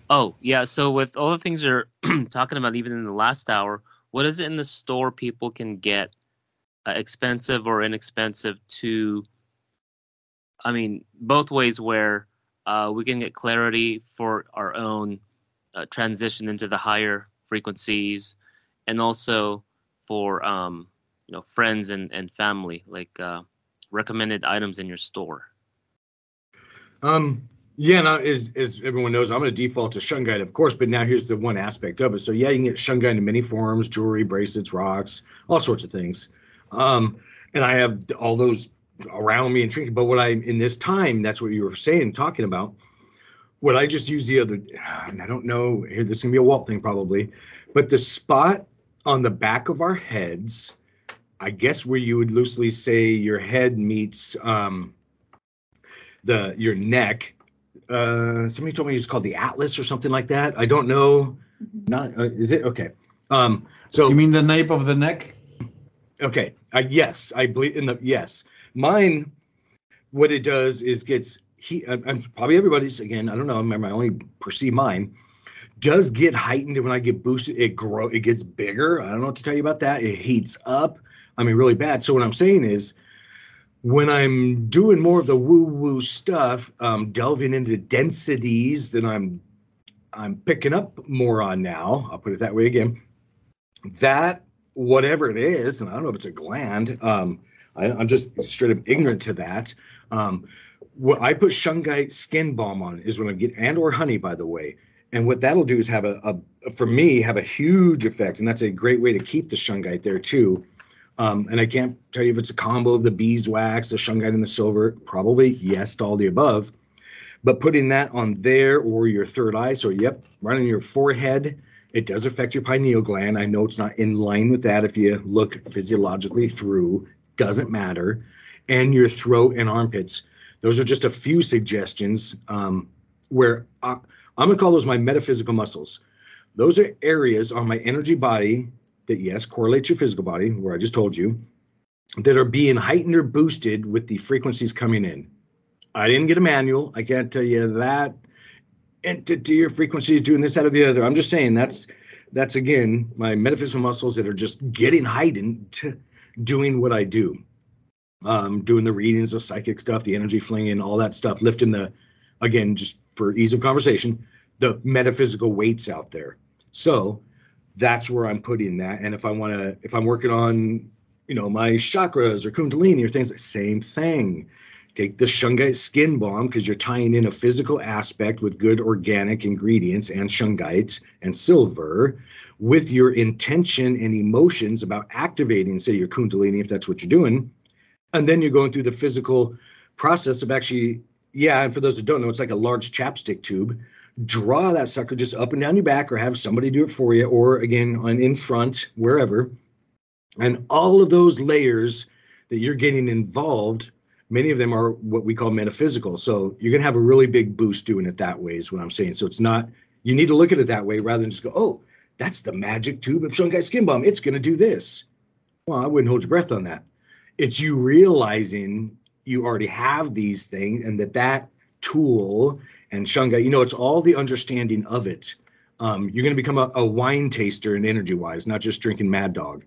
Oh, yeah. So with all the things you're talking about, even in the last hour, what is it in the store people can get, uh, expensive or inexpensive to? I mean, both ways where uh, we can get clarity for our own uh, transition into the higher frequencies, and also for um, you know friends and and family, like uh, recommended items in your store. Um, yeah, now as as everyone knows, I'm going to default to Shungite, of course, but now here's the one aspect of it. So yeah, you can get Shungite in many forms: jewelry, bracelets, rocks, all sorts of things. Um, and I have all those around me and trinket. But what I in this time, that's what you were saying, talking about. What I just used the other, and I don't know, here this is gonna be a Walt thing probably, but the spot on the back of our heads, I guess where you would loosely say your head meets um, the your neck. Uh, somebody told me it's called the atlas or something like that. I don't know. Not uh, is it okay? Um, so You mean the nape of the neck? Okay. Uh, yes, I believe in the yes. Mine, what it does is gets he uh, and probably everybody's again. I don't know. Remember, I only perceive mine. Does get heightened when I get boosted. It grow. It gets bigger. I don't know what to tell you about that. It heats up. I mean, really bad. So what I'm saying is, when I'm doing more of the woo woo stuff, um, delving into densities that I'm I'm picking up more on now. I'll put it that way again. That whatever it is, and I don't know if it's a gland. Um, I, I'm just straight up ignorant to that. Um, what I put shungite skin balm on is when I get and or honey, by the way. And what that'll do is have a, a for me have a huge effect, and that's a great way to keep the shungite there too. Um, and I can't tell you if it's a combo of the beeswax, the shungite, and the silver. Probably yes to all the above. But putting that on there or your third eye, so yep, right on your forehead, it does affect your pineal gland. I know it's not in line with that if you look physiologically through, doesn't matter. And your throat and armpits. Those are just a few suggestions um, where I, I'm going to call those my metaphysical muscles. Those are areas on my energy body that, yes, correlates your physical body, where I just told you, that are being heightened or boosted with the frequencies coming in. I didn't get a manual. I can't tell you that entity or frequency is doing this, out of the other. I'm just saying that's that's again my metaphysical muscles that are just getting heightened doing what I do. Um, doing the readings, the psychic stuff, the energy flinging, all that stuff, lifting the again, just for ease of conversation, the metaphysical weights out there. So that's where I'm putting that. And if I want to, if I'm working on, you know, my chakras or kundalini or things, same thing. Take the shungite skin balm because you're tying in a physical aspect with good organic ingredients and shungite and silver with your intention and emotions about activating, say, your kundalini, if that's what you're doing. And then you're going through the physical process of actually, yeah, and for those who don't know, it's like a large chapstick tube. Draw that sucker just up and down your back or have somebody do it for you, or again, on in front, wherever. And all of those layers that you're getting involved many of them are what we call metaphysical. So you're going to have a really big boost doing it that way, is what I'm saying. So it's not, you need to look at it that way rather than just go, oh, that's the magic tube of Shungite Skin Balm. It's going to do this. Well, I wouldn't hold your breath on that. It's you realizing you already have these things and that that tool and shungite you know it's all the understanding of it. Um, you're going to become a, a, wine taster and energy wise not just drinking mad dog.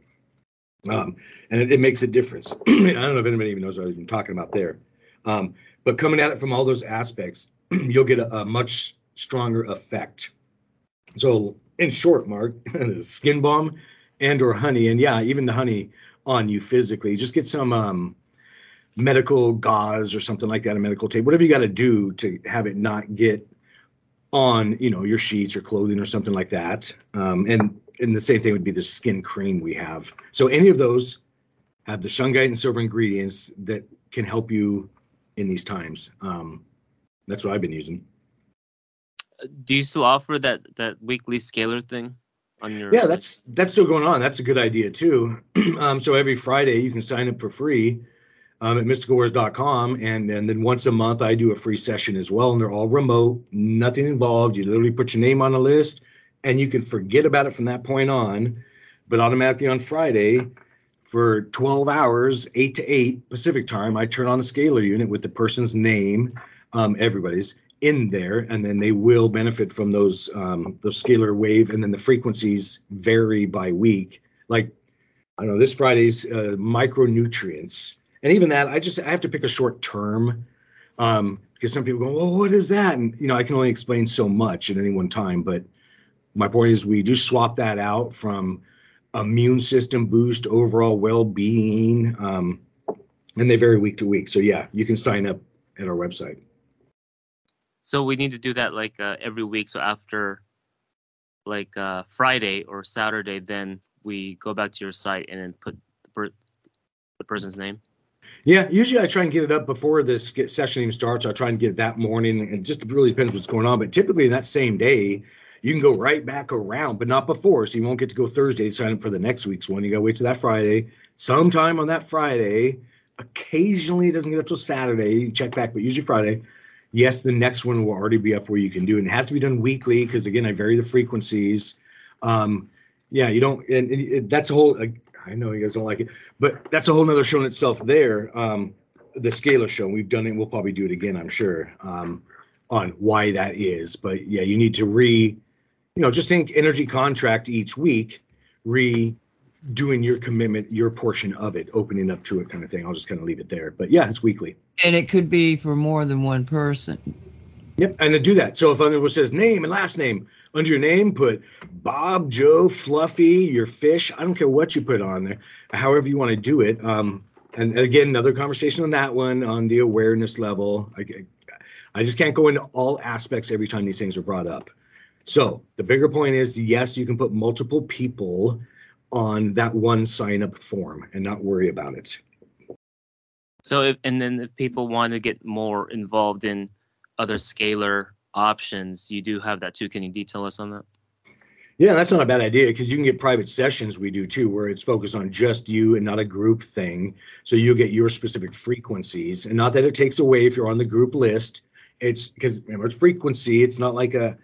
Um, and it, it, makes a difference. I don't know if anybody even knows what i was even talking about there. Um, but coming at it from all those aspects you'll get a, a much stronger effect. So in short mark skin balm and or honey and yeah even the honey on you physically just get some um, medical gauze or something like that, a medical tape, whatever you got to do to have it not get on, you know, your sheets or clothing or something like that. Um, and and the same thing would be the skin cream we have. So any of those have the shungite and silver ingredients that can help you in these times. Um, that's what I've been using. Do you still offer that that weekly scalar thing on your? Yeah, that's that's still going on. That's a good idea too. um, so every Friday you can sign up for free um, at mysticalwares.com. And, and then once a month, I do a free session as well. And they're all remote, nothing involved. You literally put your name on a list and you can forget about it from that point on. But automatically on Friday, for 12 hours, 8 to 8 Pacific time, I turn on the scalar unit with the person's name, um, everybody's in there, and then they will benefit from those um, those scalar wave, and then the frequencies vary by week. Like I don't know, this Friday's uh, micronutrients and even that, I just I have to pick a short term um, because some people go, well, what is that? And you know, I can only explain so much at any one time. But my point is, we do swap that out from immune system boost, overall well being, um, and they vary week to week. So yeah, you can sign up at our website. So we need to do that like uh, every week. So after like uh, Friday or Saturday, then we go back to your site and then put the, per- the person's name. Yeah, usually I try and get it up before this session even starts. I try and get it that morning. It just really depends what's going on. But typically that same day, you can go right back around, but not before. So you won't get to go Thursday, sign up for the next week's one. You got to wait till that Friday. Sometime on that Friday, occasionally it doesn't get up till Saturday. You check back, but usually Friday. Yes, the next one will already be up where you can do it. And it has to be done weekly because, again, I vary the frequencies. Um, yeah, you don't, and, and it, that's a whole, I know you guys don't like it, but that's a whole nother show in itself. There, um, the scalar show. We've done it. We'll probably do it again. I'm sure um, on why that is. But yeah, you need to re, you know, just think energy contract each week, re doing your commitment, your portion of it, opening up to it, kind of thing. I'll just kind of leave it there. But yeah, it's weekly. And it could be for more than one person. Yep, and to do that. So if it says name and last name, under your name, put Bob, Joe, Fluffy, your fish. I don't care what you put on there, however you want to do it. Um, and again, another conversation on that one on the awareness level. I, I just can't go into all aspects every time these things are brought up. So the bigger point is yes, you can put multiple people on that one sign up form and not worry about it. So, if, and then if people want to get more involved in other scalar options, you do have that too. Can you detail us on that? Yeah, that's not a bad idea because you can get private sessions. We do too, where it's focused on just you and not a group thing. So you'll get your specific frequencies, and not that it takes away if you're on the group list. It's because remember it's frequency. It's not like a,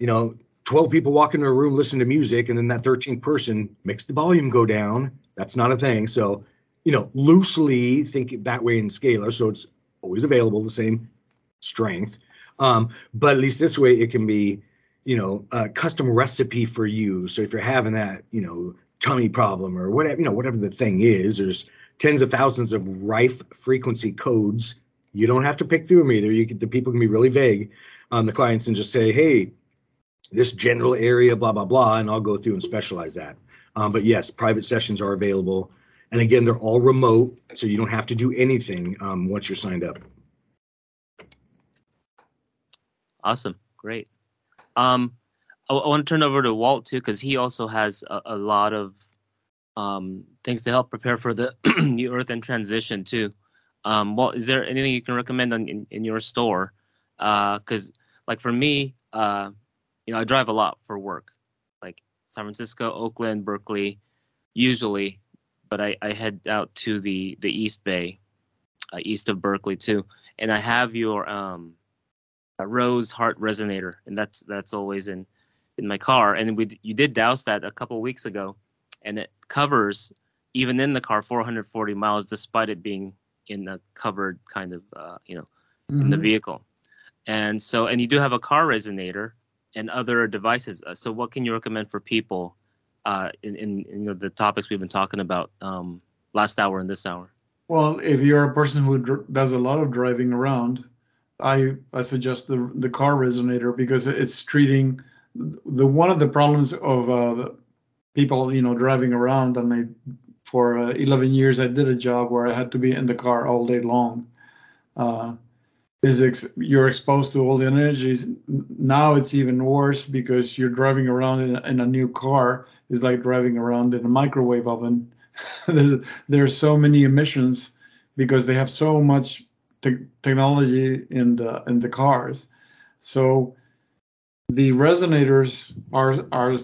you know, 12 people walk into a room, listen to music, and then that 13th person makes the volume go down. That's not a thing. So, you know, loosely think that way in scalar. So it's always available, the same strength. Um, but at least this way it can be, you know, a custom recipe for you. So if you're having that, you know, tummy problem or whatever, you know, whatever the thing is, there's tens of thousands of rife frequency codes. You don't have to pick through them either. You get the people can be really vague on the clients and just say, hey, this general area, blah, blah, blah, and I'll go through and specialize that. Um, but yes, private sessions are available. And again, they're all remote, so you don't have to do anything um, once you're signed up. Awesome, great. Um, I, I want to turn over to Walt too because he also has a, a lot of um, things to help prepare for the new Earth and transition too. Um, Walt, is there anything you can recommend on, in, in your store? Because, uh, like for me, uh, you know, I drive a lot for work, like San Francisco, Oakland, Berkeley, usually, but I, I head out to the the East Bay, uh, east of Berkeley too, and I have your um, Rose Heart Resonator, and that's that's always in in my car. And we you did dowse that a couple weeks ago, and it covers even in the car 440 miles despite it being in a covered kind of uh, you know in the Mhm. vehicle. And so, and you do have a car resonator and other devices. Uh, So, what can you recommend for people uh, in, in, in you know, the topics we've been talking about um, last hour and this hour? Well, if you're a person who dr- does a lot of driving around, I I suggest the the car resonator because it's treating the one of the problems of uh, people you know driving around. And I for uh, 11 years I did a job where I had to be in the car all day long. Uh, is ex- you're exposed to all the energies. Now it's even worse because you're driving around in, a- in a new car. It's like driving around in a microwave oven. there, there's so many emissions because they have so much te- technology in the in the cars. So the resonators are are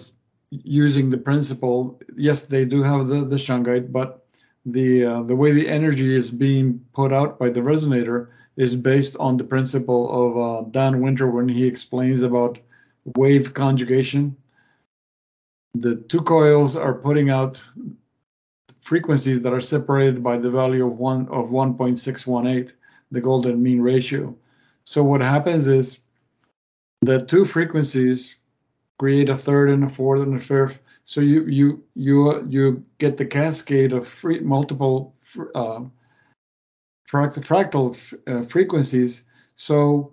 using the principle. Yes, they do have the the shungite, but the uh, the way the energy is being put out by the resonator is based on the principle of uh, Dan Winter when he explains about wave conjugation. The two coils are putting out frequencies that are separated by the value of one of 1.618, the golden mean ratio. So what happens is the two frequencies create a third and a fourth and a fifth. So you you you uh, you get the cascade of free, multiple uh, fract- fractal uh, frequencies. So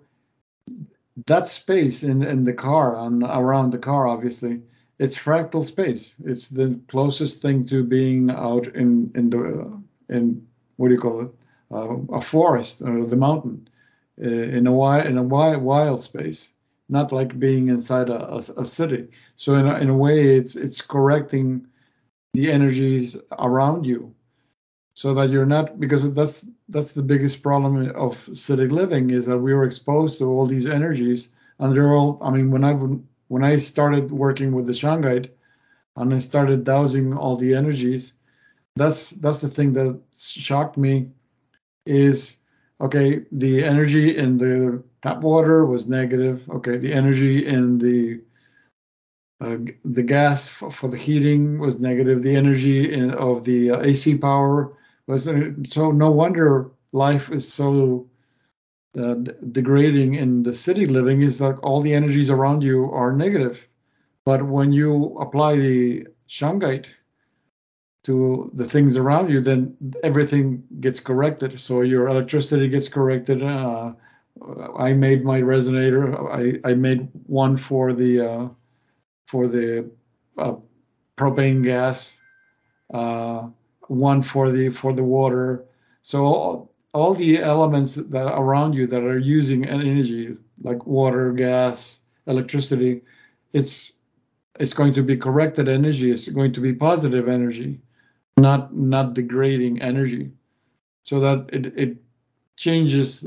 that space in in the car and around the car, obviously, it's fractal space. It's the closest thing to being out in in the in what do you call it, a forest or the mountain, uh, in a wild in a wild wild space, not like being inside a, a, a city. So in a, in a way, it's it's correcting the energies around you, so that you're not because that's that's the biggest problem of city living is that we are exposed to all these energies and they're all. I mean, when I when I started working with the Shungite and I started dowsing all the energies, that's that's the thing that shocked me is okay, the energy in the tap water was negative. Okay, the energy in the uh, the gas for, for the heating was negative. The energy in, of the uh, AC power was uh, so. No wonder life is so uh, degrading in the city living is like all the energies around you are negative. But when you apply the shungite to the things around you, then everything gets corrected. So your electricity gets corrected. Uh, I made my resonator. I, I made one for the uh, for the uh, propane gas, uh, one for the for the water. So all, all the elements that around you that are using energy, like water, gas, electricity, it's it's going to be corrected energy. It's going to be positive energy, not not degrading energy, so that it it changes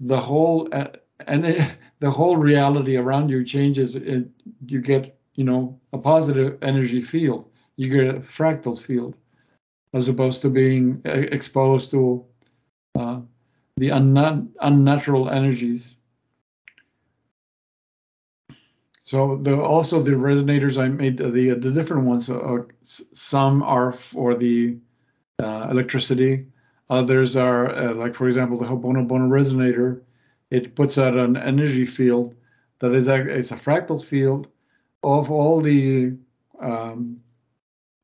the whole uh, and it, the whole reality around you changes. It, you get you know a positive energy field. You get a fractal field, as opposed to being uh, exposed to uh, the unna- unnatural energies. So the also the resonators I made the the different ones. Uh, some are for the uh, electricity. Others are uh, like for example the Ho'oponopono resonator. It puts out an energy field that is a, it's a fractal field of all the um,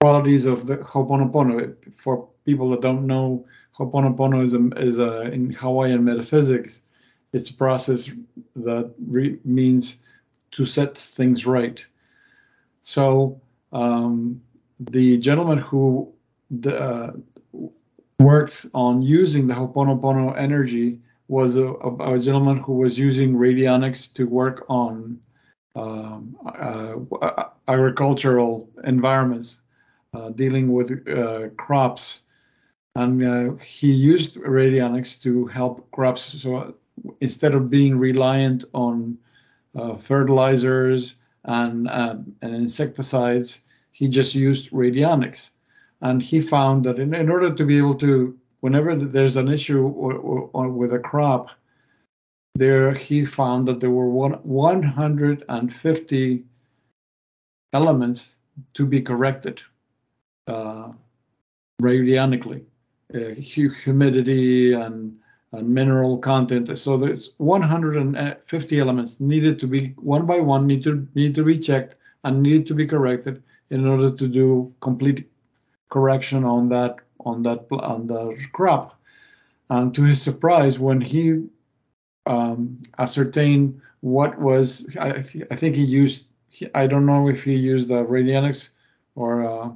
qualities of the Ho'oponopono. For people that don't know, Ho'oponopono is a, is a in Hawaiian metaphysics. It's a process that re- means to set things right. So um, the gentleman who the, uh, worked on using the Ho'oponopono energy was a, a, a, gentleman who was using radionics to work on um, uh, agricultural environments, uh, dealing with uh, crops. And uh, he used radionics to help crops. So instead of being reliant on uh, fertilizers and, uh, and insecticides. He just used radionics. And he found that in, in order to be able to, whenever there's an issue with a crop, there he found that there were one, 150 elements to be corrected uh, radionically uh, humidity and, and mineral content. So there's 150 elements needed to be one by one need to need to be checked and need to be corrected in order to do complete correction on that on that on the crop. And to his surprise, when he um, ascertained what was, I, th- I think he used, he, I don't know if he used the radionics or uh,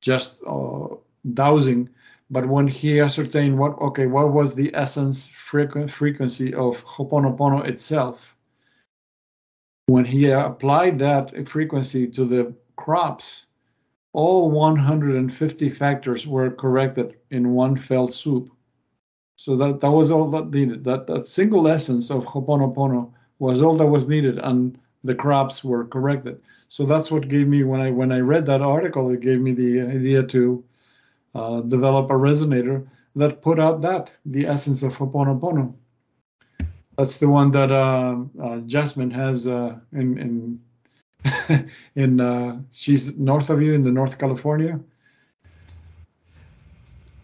just uh, dowsing, but when he ascertained what, okay, what was the essence frequ- frequency of Ho'oponopono itself, when he applied that frequency to the crops, all 150 factors were corrected in one fell swoop. So that, that was all that needed. That that single essence of Ho'oponopono was all that was needed, and the crops were corrected. So that's what gave me when I when I read that article, it gave me the idea to uh, develop a resonator that put out that the essence of Ho'oponopono. That's the one that uh, uh, Jasmine has in in in uh, she's north of you in the North California.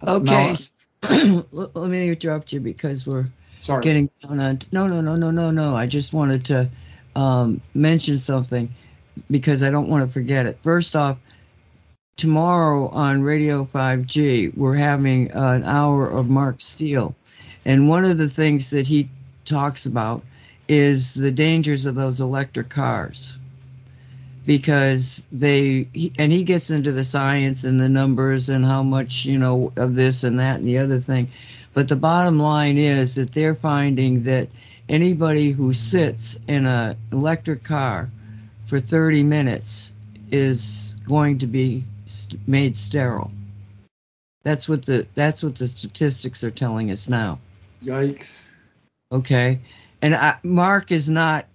Okay. Now- let, let me interrupt you because we're Sorry. getting down on. No, no, no, no, no, no. I just wanted to um, mention something because I don't want to forget it. First off, tomorrow on Radio 5G, we're having an hour of Mark Steele. And one of the things that he talks about is the dangers of those electric cars because they he, and he gets into the science and the numbers and how much you know of this and that and the other thing but the bottom line is that they're finding that anybody who sits in an electric car for 30 minutes is going to be made sterile. That's what the that's what the statistics are telling us now. Yikes. okay? And I, mark is not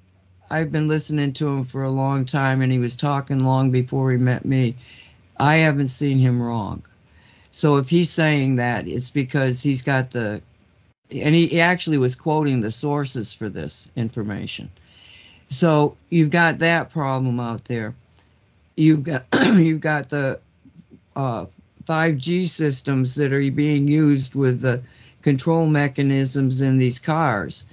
i've been listening to him for a long time and he was talking long before he met me. I haven't seen him wrong. So if he's saying that it's because he's got the and he, he actually was quoting the sources for this information. So you've got that problem out there. You've got you've got the uh, 5g systems that are being used with the control mechanisms in these cars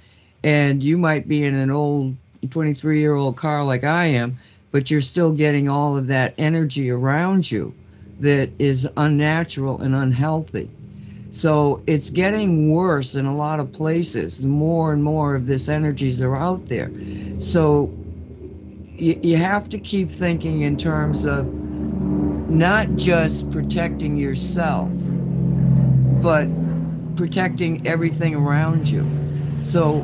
and you might be in an old 23 year old car like I am, but you're still getting all of that energy around you that is unnatural and unhealthy. So it's getting worse in a lot of places. More and more of this energies are out there. So you, you have to keep thinking in terms of not just protecting yourself, but protecting everything around you. So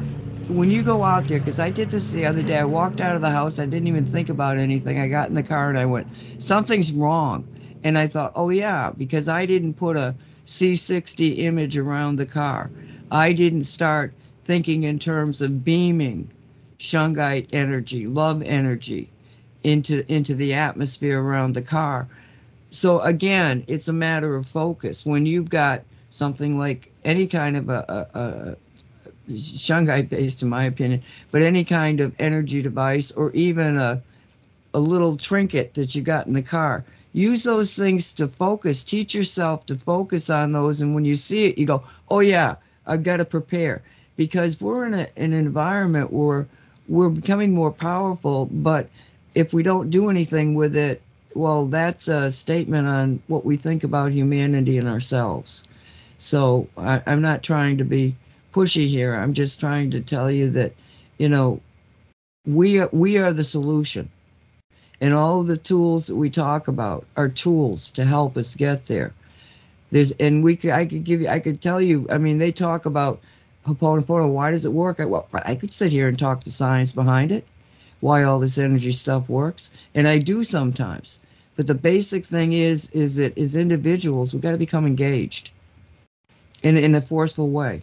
when you go out there, because I did this the other day, I walked out of the house, I didn't even think about anything. I got in the car and I went, something's wrong. And I thought, oh yeah, because I didn't put a C60 image around the car. I didn't start thinking in terms of beaming shungite energy, love energy into into the atmosphere around the car. So again, it's a matter of focus. When you've got something like any kind of a, a, a shungite based in my opinion but any kind of energy device or even a a little trinket that you got in the car use those things to focus teach yourself to focus on those and when you see it you go oh yeah i've got to prepare because we're in a, an environment where we're becoming more powerful but if we don't do anything with it well that's a statement on what we think about humanity and ourselves so I, i'm not trying to be pushy here. I'm just trying to tell you that, you know, we are we are the solution. And all the tools that we talk about are tools to help us get there. There's and we could I could give you I could tell you, I mean, they talk about Ho'oponopono, why does it work? I, well, I could sit here and talk the science behind it, why all this energy stuff works, and I do sometimes. But the basic thing is is that as individuals, we've got to become engaged in in a forceful way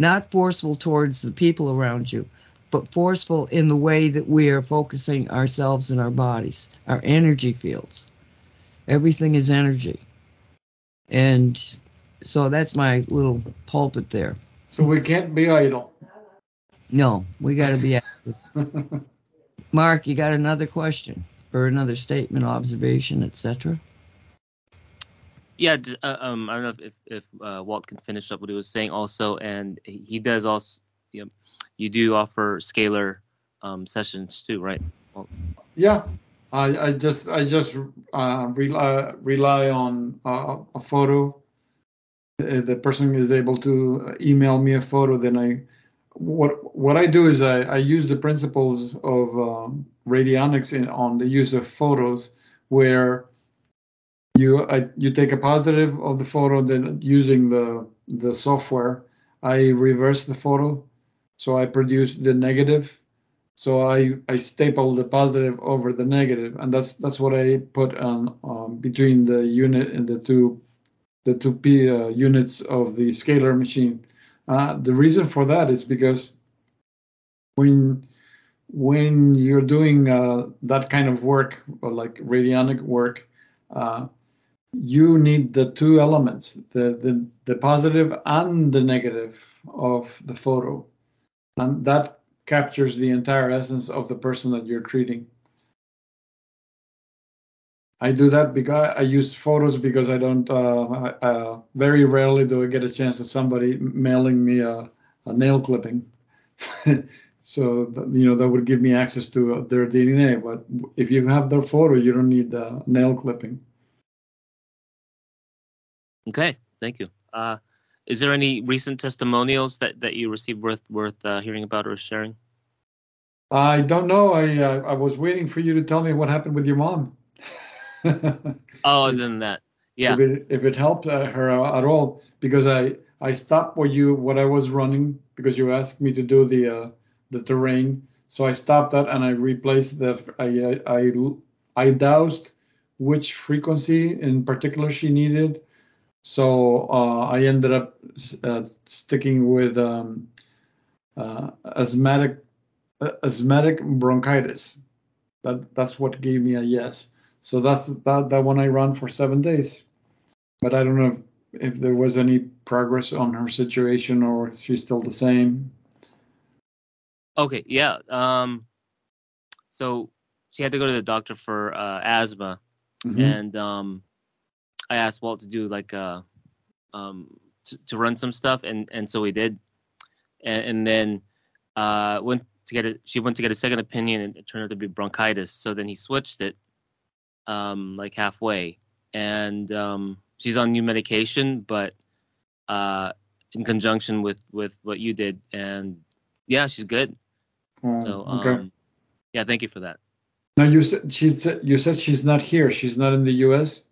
not forceful towards the people around you, but forceful in the way that we are focusing ourselves and our bodies, our energy fields. Everything is energy. And so that's my little pulpit there. So we can't be idle. No, we got to be active. Mark, you got another question or another statement, observation, etc.? Yeah, uh, um, I don't know if if uh, Walt can finish up what he was saying also, and he does also. You, know, you do offer scalar um, sessions too, right? Yeah, I, I just I just uh, rely rely on uh, a photo. The the person is able to email me a photo. Then I what what I do is I, I use the principles of um, radionics in, on the use of photos, where you I, you take a positive of the photo, then using the the software, I reverse the photo, so I produce the negative. So I, I staple the positive over the negative, and that's that's what I put on um, between the unit and the two the two p uh, units of the scalar machine. Uh, the reason for that is because when when you're doing uh, that kind of work, or like radionic work, uh, you need the two elements, the, the the positive and the negative of the photo, and that captures the entire essence of the person that you're treating. I do that because I use photos because I don't. Uh, uh, very rarely do I get a chance of somebody mailing me a, a nail clipping. so you know that would give me access to uh, their DNA. But if you have their photo, you don't need the nail clipping. Okay, thank you. Uh, is there any recent testimonials that, that you received worth worth uh, hearing about or sharing? I don't know. I uh, I was waiting for you to tell me what happened with your mom. Oh, than that, yeah. If it if it helped uh, her at all, because I I stopped what you what I was running because you asked me to do the uh, the terrain, so I stopped that and I replaced the I I I dowsed which frequency in particular she needed. So uh, I ended up uh, sticking with um, uh, asthmatic asthmatic bronchitis. That that's what gave me a yes. So that's that that one I run for seven days. But I don't know if, if there was any progress on her situation or she's still the same. Okay, yeah. Um, so she had to go to the doctor for uh, asthma, Mhm. and um, I asked Walt to do like uh, um, to, to run some stuff, and and so he did, and, and then uh, went to get a, she went to get a second opinion, and it turned out to be bronchitis. So then he switched it, um, like halfway, and um, she's on new medication, but uh, in conjunction with with what you did, and yeah, she's good. Oh, So okay. um, yeah, thank you for that. now you said she said you said she's not here. She's not in the U.S.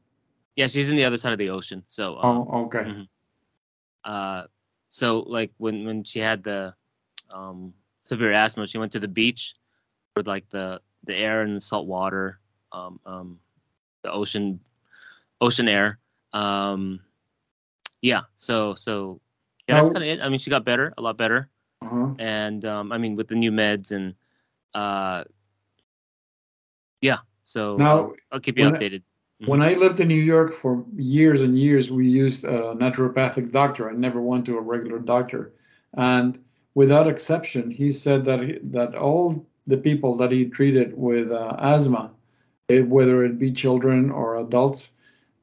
Yeah, she's in the other side of the ocean. So um, Oh, okay. Mhm. uh so like when when she had the um severe asthma she went to the beach with like the the air and the salt water um um the ocean ocean air. Um yeah so so yeah that's kind of it. I mean she got better a lot better. Uh-huh. and um i mean with the new meds and uh yeah so Now, I'll, keep you when I- updated. When I lived in New York for years and years, we used a naturopathic doctor. I never went to a regular doctor, and without exception, he said that he, that all the people that he treated with uh, asthma, eh, whether it be children or adults,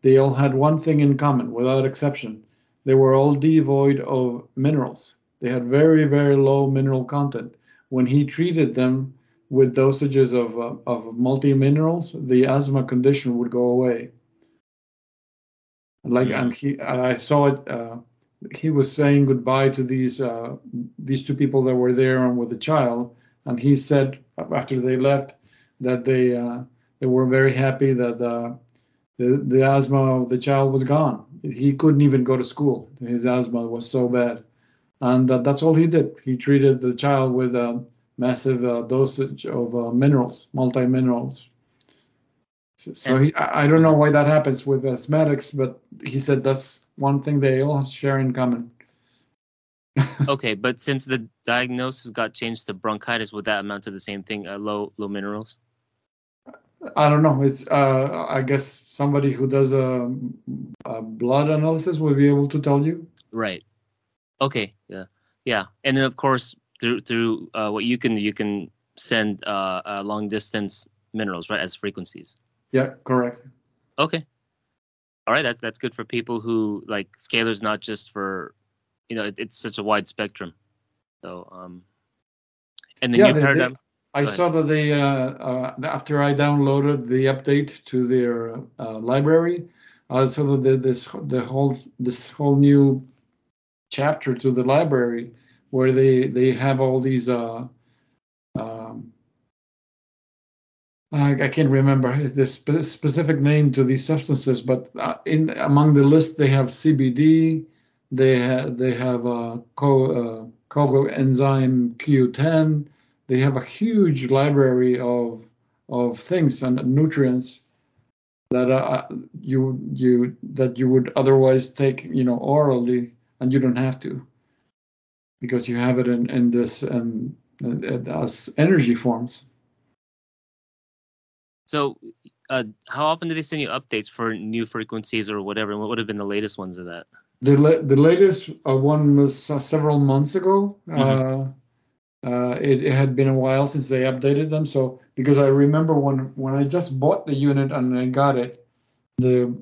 they all had one thing in common, without exception. They were all devoid of minerals. They had very very low mineral content. When he treated them with dosages of, uh, of multi minerals, the asthma condition would go away. Like, and he, I saw it. Uh, he was saying goodbye to these uh, these two people that were there and with the child, and he said after they left that they uh, they were very happy that uh, the the asthma of the child was gone. He couldn't even go to school. His asthma was so bad, and uh, that's all he did. He treated the child with a massive uh, dosage of uh, minerals, multi minerals. So, so he, I I don't know why that happens with asthmatics, but he said that's one thing they all share in common. Okay, but since the diagnosis got changed to bronchitis, would that amount to the same thing? Uh, low low minerals. I don't know. It's uh, I guess somebody who does a, a blood analysis will be able to tell you. Right. Okay. Yeah. Yeah. And then of course through through uh, what you can you can send uh, uh, long distance minerals right as frequencies. Yeah, correct. Okay. all right, that that's good for people who like scalar's not just for, you know, it, it's such a wide spectrum. So, um, and the Yeah, new they- they- paradigm. I saw that they, uh, uh, after I downloaded the update to their uh, library, I saw that the, this the whole this whole new chapter to the library where they they have all these uh, um, I, can't remember the specific name to these substances, but in among the list they have CBD, they have they have uh, co uh, coenzyme Q10 they have a huge library of of things and nutrients that uh, you you that you would otherwise take you know orally and you don't have to because you have it in in this um, as energy forms So, uh, how often do they send you updates for new frequencies or whatever? What would have been the latest ones of that? the la- the latest uh, one was uh, several months ago Mhm. Uh, it, it had been a while since they updated them. So because i remember when when i just bought the unit and i got it the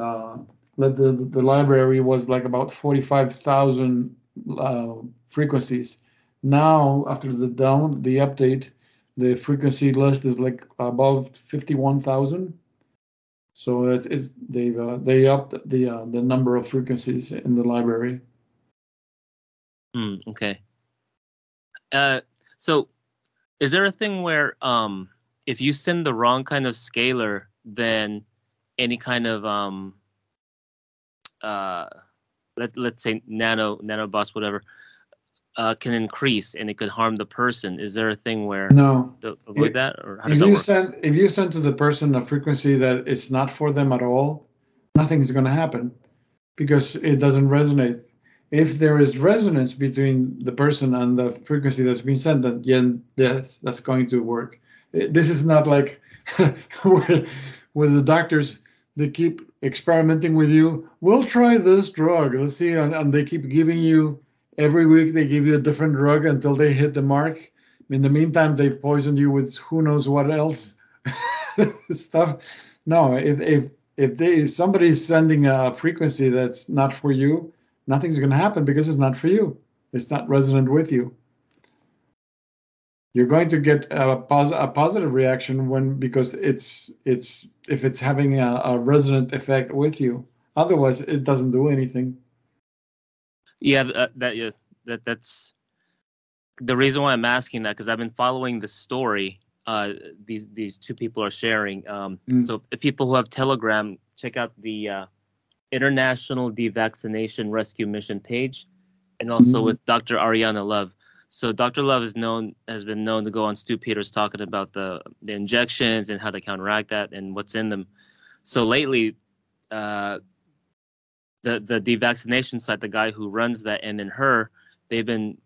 uh, the, the, the library was like about 45,000 uh, frequencies. Now after the down the update the frequency list is like above 51,000 so it's, it's they've uh, they upped the uh, the number of frequencies in the library. Hmm, okay. Uh, so is there a thing where um, if you send the wrong kind of scalar, then any kind of um, uh, let let's say nano nanobots whatever uh, can increase and it could harm the person? Is there a thing where no to avoid If- that, or how does if that you work? send if you send to the person a frequency that it's not for them at all nothing's going to happen because it doesn't resonate if there is resonance between the person and the frequency that's been sent then yeah that's, going to work. Eh, this is not like where the doctors they keep experimenting with you. We'll try this drug. Let's see and, and they keep giving you every week they give you a different drug until they hit the mark. In the meantime, they've poisoned you with who knows what else stuff. No, if if if they if somebody's sending a frequency that's not for you, nothing's going to happen because it's not for you. It's not resonant with you. You're going to get a, pos- a positive reaction when because it's it's if it's having a, a resonant effect with you. Otherwise, it doesn't do anything. Yeah, uh, that yeah, that that's the reason why I'm asking that because I've been following the story. Uh, these these two people are sharing. Um, Mm. So people who have Telegram, check out the uh, International Devaccination Rescue Mission page, and also Mhm. with Dr. Ariyana Love. So Dr. Love is known has been known to go on Stu Peters talking about the the injections and how to counteract that and what's in them. So lately, uh, the the devaccination site, the guy who runs that, and then her, they've been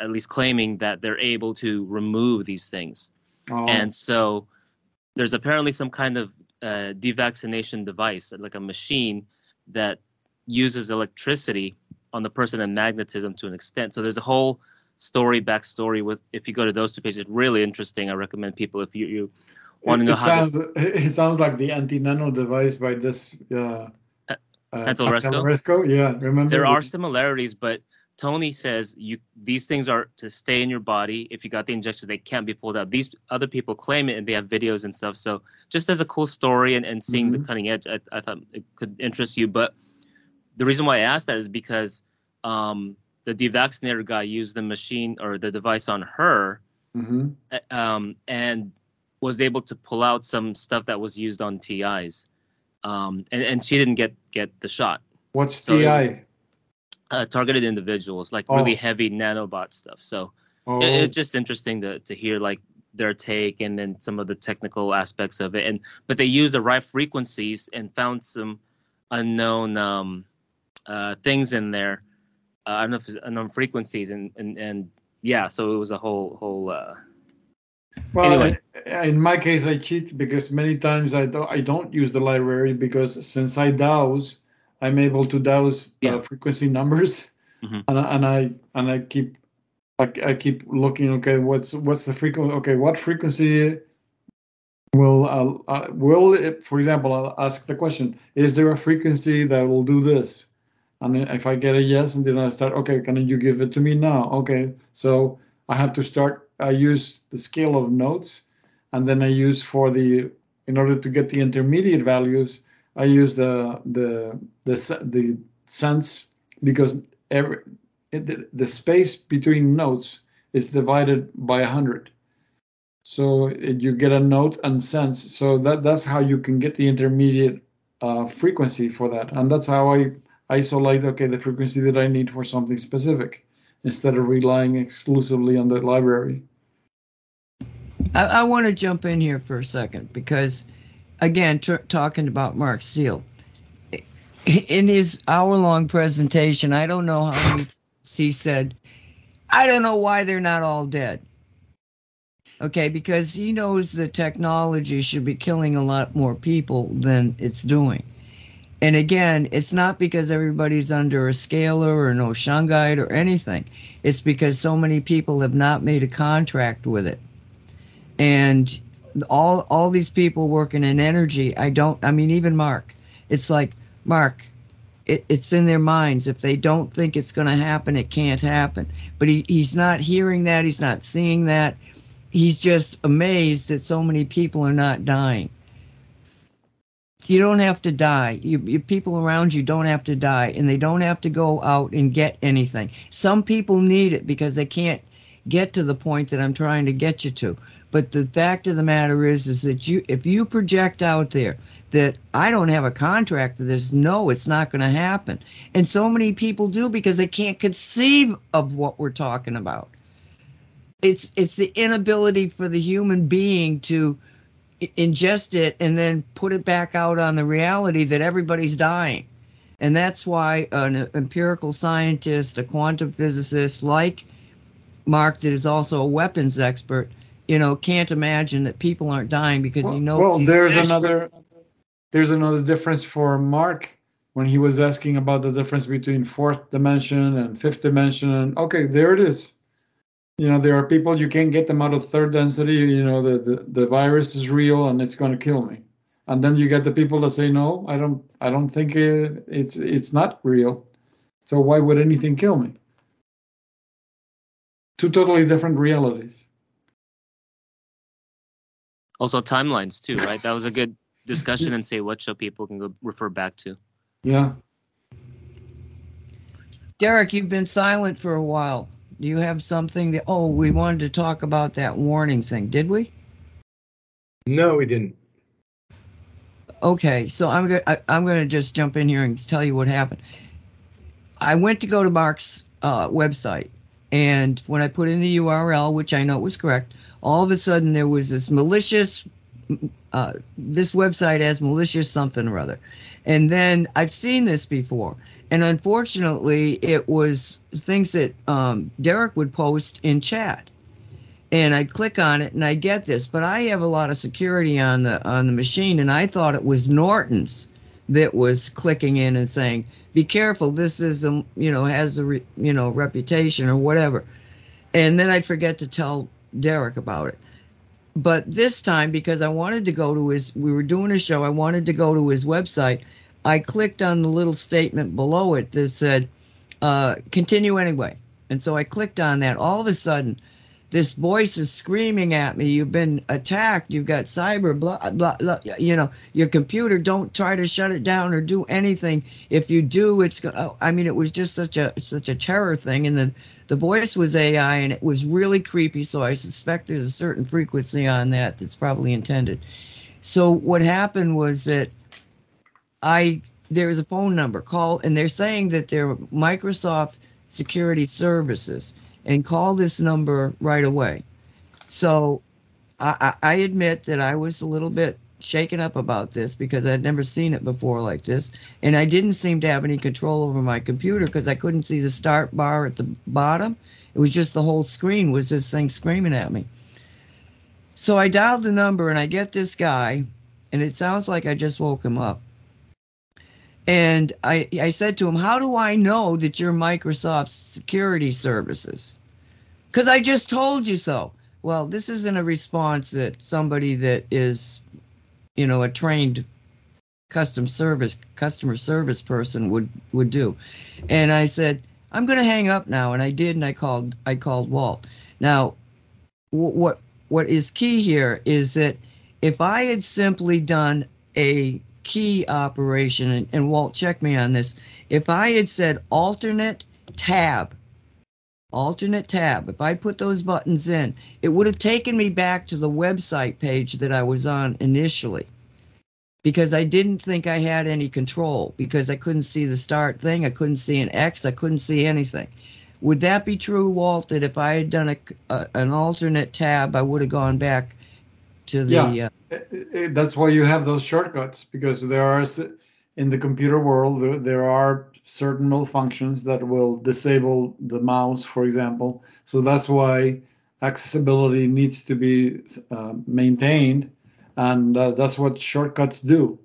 at least claiming that they're able to remove these things. Oh, And so there's apparently some kind of uh, devaccination device, like a machine that uses electricity on the person and magnetism to an extent. So there's a whole story, backstory with. If you go to those two pages, really interesting. I recommend people if you, you want to know it how. sounds it sounds like the anti-nano device by this uh, Uh, uh, Resco? Resco, yeah. Remember there are similarities, but Tony says you these things are to stay in your body. If you got the injection, they can't be pulled out. These other people claim it, and they have videos and stuff. So just as a cool story and, and seeing the Mhm. cutting edge, I, I thought it could interest you. But the reason why I asked that is because um, the devaccinator guy used the machine or the device on her, Mhm. uh, um, and was able to pull out some stuff that was used on TIs, um, and and she didn't get get the shot What's So it- TI? Uh, targeted individuals, like really Oh. heavy nanobot stuff. So Oh, it, it's just interesting to to hear like their take and then some of the technical aspects of it. And but they used the right frequencies and found some unknown um, uh, things in there. Uh, I don't know if it's unknown frequencies and and and yeah. So it was a whole whole. Uh, well, anyway. in- in my case, I cheat because many times I don't I don't use the library because since I dowse, I'm able to dowse Yeah. uh, frequency numbers, Mhm. and, I- and I and I keep I, I keep looking. Okay, what's what's the frequency? Okay, what frequency Well, I'll, uh, will it, for example, I'll ask the question: Is there a frequency that will do this? And if I get a yes, and then I start, okay, can you give it to me now? Okay, so I have to start. I use the scale of notes, and then I use for the in order to get the intermediate values, I use the the the the cents because every it, the space between notes is divided by 100 so it, you get a note and cents. So that that's how you can get the intermediate uh, frequency for that. And that's how i isolate okay the frequency that i need for something specific instead of relying exclusively on the library. I, I want to jump in here for a second because, again, talking about Mark Steele, in his hour long presentation, I don't know how many he said, I don't know why they're not all dead. Okay, because he knows the technology should be killing a lot more people than it's doing. And again, it's not because everybody's under a scalar or no shungite or anything. It's because so many people have not made a contract with it. And all all these people working in energy, I don't I mean even Mark. It's like, Mark, it, it's in their minds. If they don't think it's going to happen, it can't happen. But he, he's not hearing that. He's not seeing that. He's just amazed that so many people are not dying. You don't have to die. You, you, people around you don't have to die, and they don't have to go out and get anything. Some people need it because they can't get to the point that I'm trying to get you to. But the fact of the matter is, is that you, if you project out there that I don't have a contract for this, no, it's not going to happen. And so many people do because they can't conceive of what we're talking about. It's it's the inability for the human being to ingest it and then put it back out on the reality that everybody's dying. And that's why an empirical scientist, a quantum physicist like Mark, that is also a weapons expert, you know, can't imagine that people aren't dying because well, he knows. Well, there's another there's another difference for Mark when he was asking about the difference between fourth dimension and fifth dimension. And okay, there it is. You know, there are people you can't get them out of third density. You know, the the, the virus is real and it's going to kill me. And then you get the people that say, no, I don't, I don't think it, it's it's not real. So why would anything kill me? Two totally different realities also timelines too, right? That was a good discussion and say what show people can go refer back to. Yeah. Derek, you've been silent for a while. Do you have something that? Oh, we wanted to talk about that warning thing. Did we? No, we didn't. Okay, so I'm gonna I, I'm gonna just jump in here and tell you what happened. I went to go to Mark's uh, website, and when I put in the URL, which I know was correct, all of a sudden there was this malicious uh, this website has malicious something or other. And then i've seen this before. And unfortunately it was things that um, derek would post in chat. And i'd click on it and i get this. But i have a lot of security on the on the machine. And i thought it was norton's that was clicking in and saying be careful. This is a you know has a re, you know reputation or whatever. And then i'd forget to tell Derek about it. But this time, because I wanted to go to his, we were doing a show, I wanted to go to his website. I clicked on the little statement below it that said, uh, continue anyway. And so I clicked on that. All of a sudden, this voice is screaming at me. You've been attacked. You've got cyber blah, blah blah you know your computer. Don't try to shut it down or do anything. If you do it's oh, i mean it was just such a such a terror thing. And the the voice was ai and it was really creepy. So i suspect there's a certain frequency on that that's probably intended. So what happened was that i there's a phone number. Call and they're saying that they're microsoft security services and call this number right away. So I, I, admit that I was a little bit shaken up about this because I'd never seen it before like this. And I didn't seem to have any control over my computer because I couldn't see the start bar at the bottom. It was just the whole screen was this thing screaming at me. So I dialed the number and I get this guy, and it sounds like I just woke him up. And I, I said to him, How do I know that you're Microsoft security services? Because I just told you so. well, this isn't a response that somebody that is, you know, a trained custom service customer service person would would do. And I said, I'm going to hang up now, and I did, and I called I called Walt. Now, wh- what what is key here is that if I had simply done a key operation, and, and Walt, check me on this. If I had said alternate tab, alternate tab, if I put those buttons in, it would have taken me back to the website page that I was on initially because I didn't think I had any control because I couldn't see the start thing. I couldn't see an X. I couldn't see anything. Would that be true, Walt? That if I had done a, a an alternate tab, I would have gone back to the. Yeah. Uh, that's why you have those shortcuts because there are in the computer world there, there are certain malfunctions that will disable the mouse for example so that's why accessibility needs to be uh, maintained and uh, that's what shortcuts do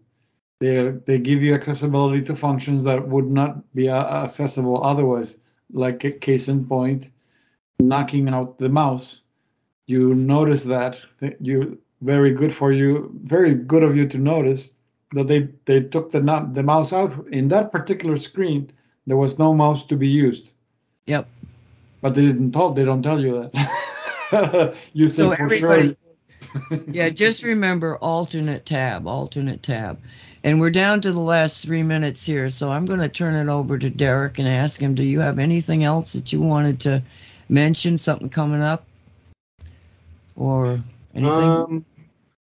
they they give you accessibility to functions that would not be uh, accessible otherwise like a case in point knocking out the mouse you notice that th- you very good for you very good of you to notice that they they took the not the mouse out in that particular screen there was no mouse to be used yep. but they didn't tell they don't tell you that you So think for sure Yeah, just remember alternate tab, alternate tab. And we're down to the last three minutes here, so I'm going to turn it over to Derek and ask him, do you have anything else that you wanted to mention? Something coming up? Or anything? Um,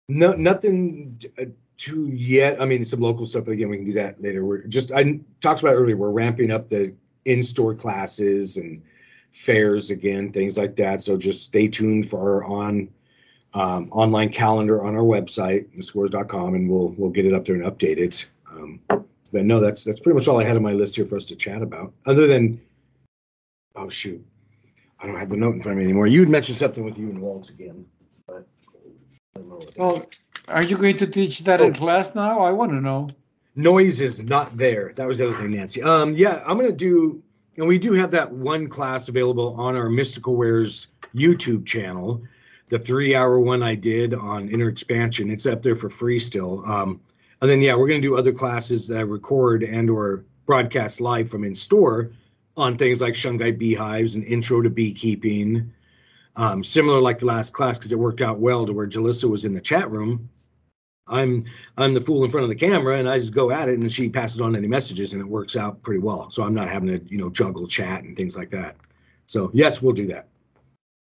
no, nothing uh, too yet. I mean, some local stuff, but again, we can do that later. We're just I talked about earlier. We're ramping up the in-store classes and fairs again, things like that. So just stay tuned for our on um, online calendar on our website, scores.com, and we'll we'll get it up there and update it. Um, but no, that's that's pretty much all I had on my list here for us to chat about. Other than, oh shoot, I don't have the note in front of me anymore. You had mentioned something with you and Waltz again, but I don't know. What that well are you going to teach that in Oh. class now i want to know noise is not there. That was the other thing, Nancy. Um, yeah, I'm gonna do, and we do have that one class available on our Mystical Wares YouTube channel. The three-hour one I did on inner expansion. It's up there for free still. Um, and then yeah, we're gonna do other classes that I record and or broadcast live from in store on things like Shungite beehives and intro to beekeeping. Um, similar like the last class because it worked out well to where Jalissa was in the chat room. I'm I'm the fool in front of the camera and I just go at it and she passes on any messages and it works out pretty well. So I'm not having to, you know, juggle chat and things like that. So yes, we'll do that.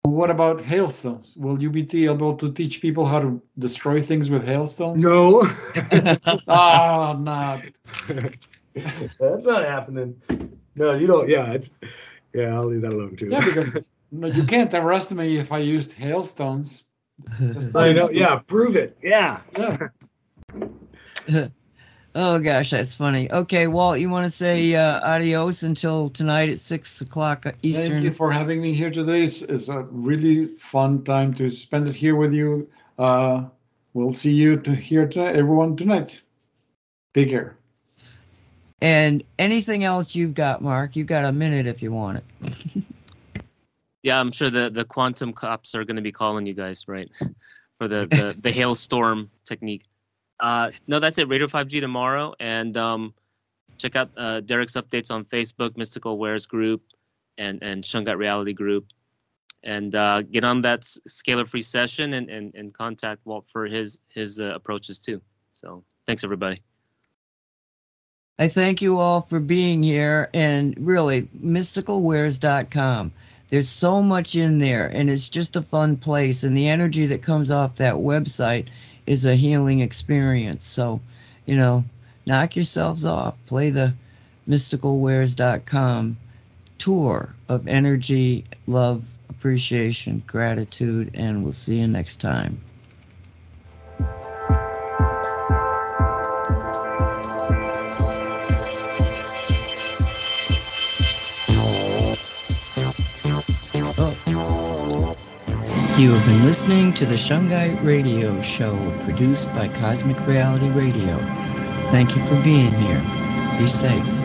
what about hailstones will you be able to teach people how to destroy things with hailstones No. ah not That's not happening. No, you don't yeah, it's yeah, I'll leave that alone too. yeah because no you can't arrest me if i used hailstones Just I know, yeah, prove it. Yeah. yeah oh, gosh, that's funny. Okay, Walt, you want to say uh, adios until tonight at 6 o'clock Eastern? Thank you for having me here today. It's, it's a really fun time to spend it here with you. Uh, we'll see you to here tonight, everyone tonight. Take care. And anything else you've got, Mark? You've got a minute if you want it. Yeah, I'm sure the the quantum cops are going to be calling you guys, right, for the the, the hailstorm technique. Uh, no, that's it. Radio 5G tomorrow, and um, check out uh, Derek's updates on Facebook, Mystical Wares group, and and Shungite Reality group, and uh, get on that scalar free session and, and and contact Walt for his his uh, approaches too. So thanks everybody. I thank you all for being here and really mysticalwares.com. There's so much in there and it's just a fun place and the energy that comes off that website is a healing experience. So, you know, knock yourselves off. Play the mysticalwares.com tour of energy, love, appreciation, gratitude and we'll see you next time. You have been listening to the Shungite Radio Show produced by Cosmic Reality Radio. Thank you for being here. Be safe.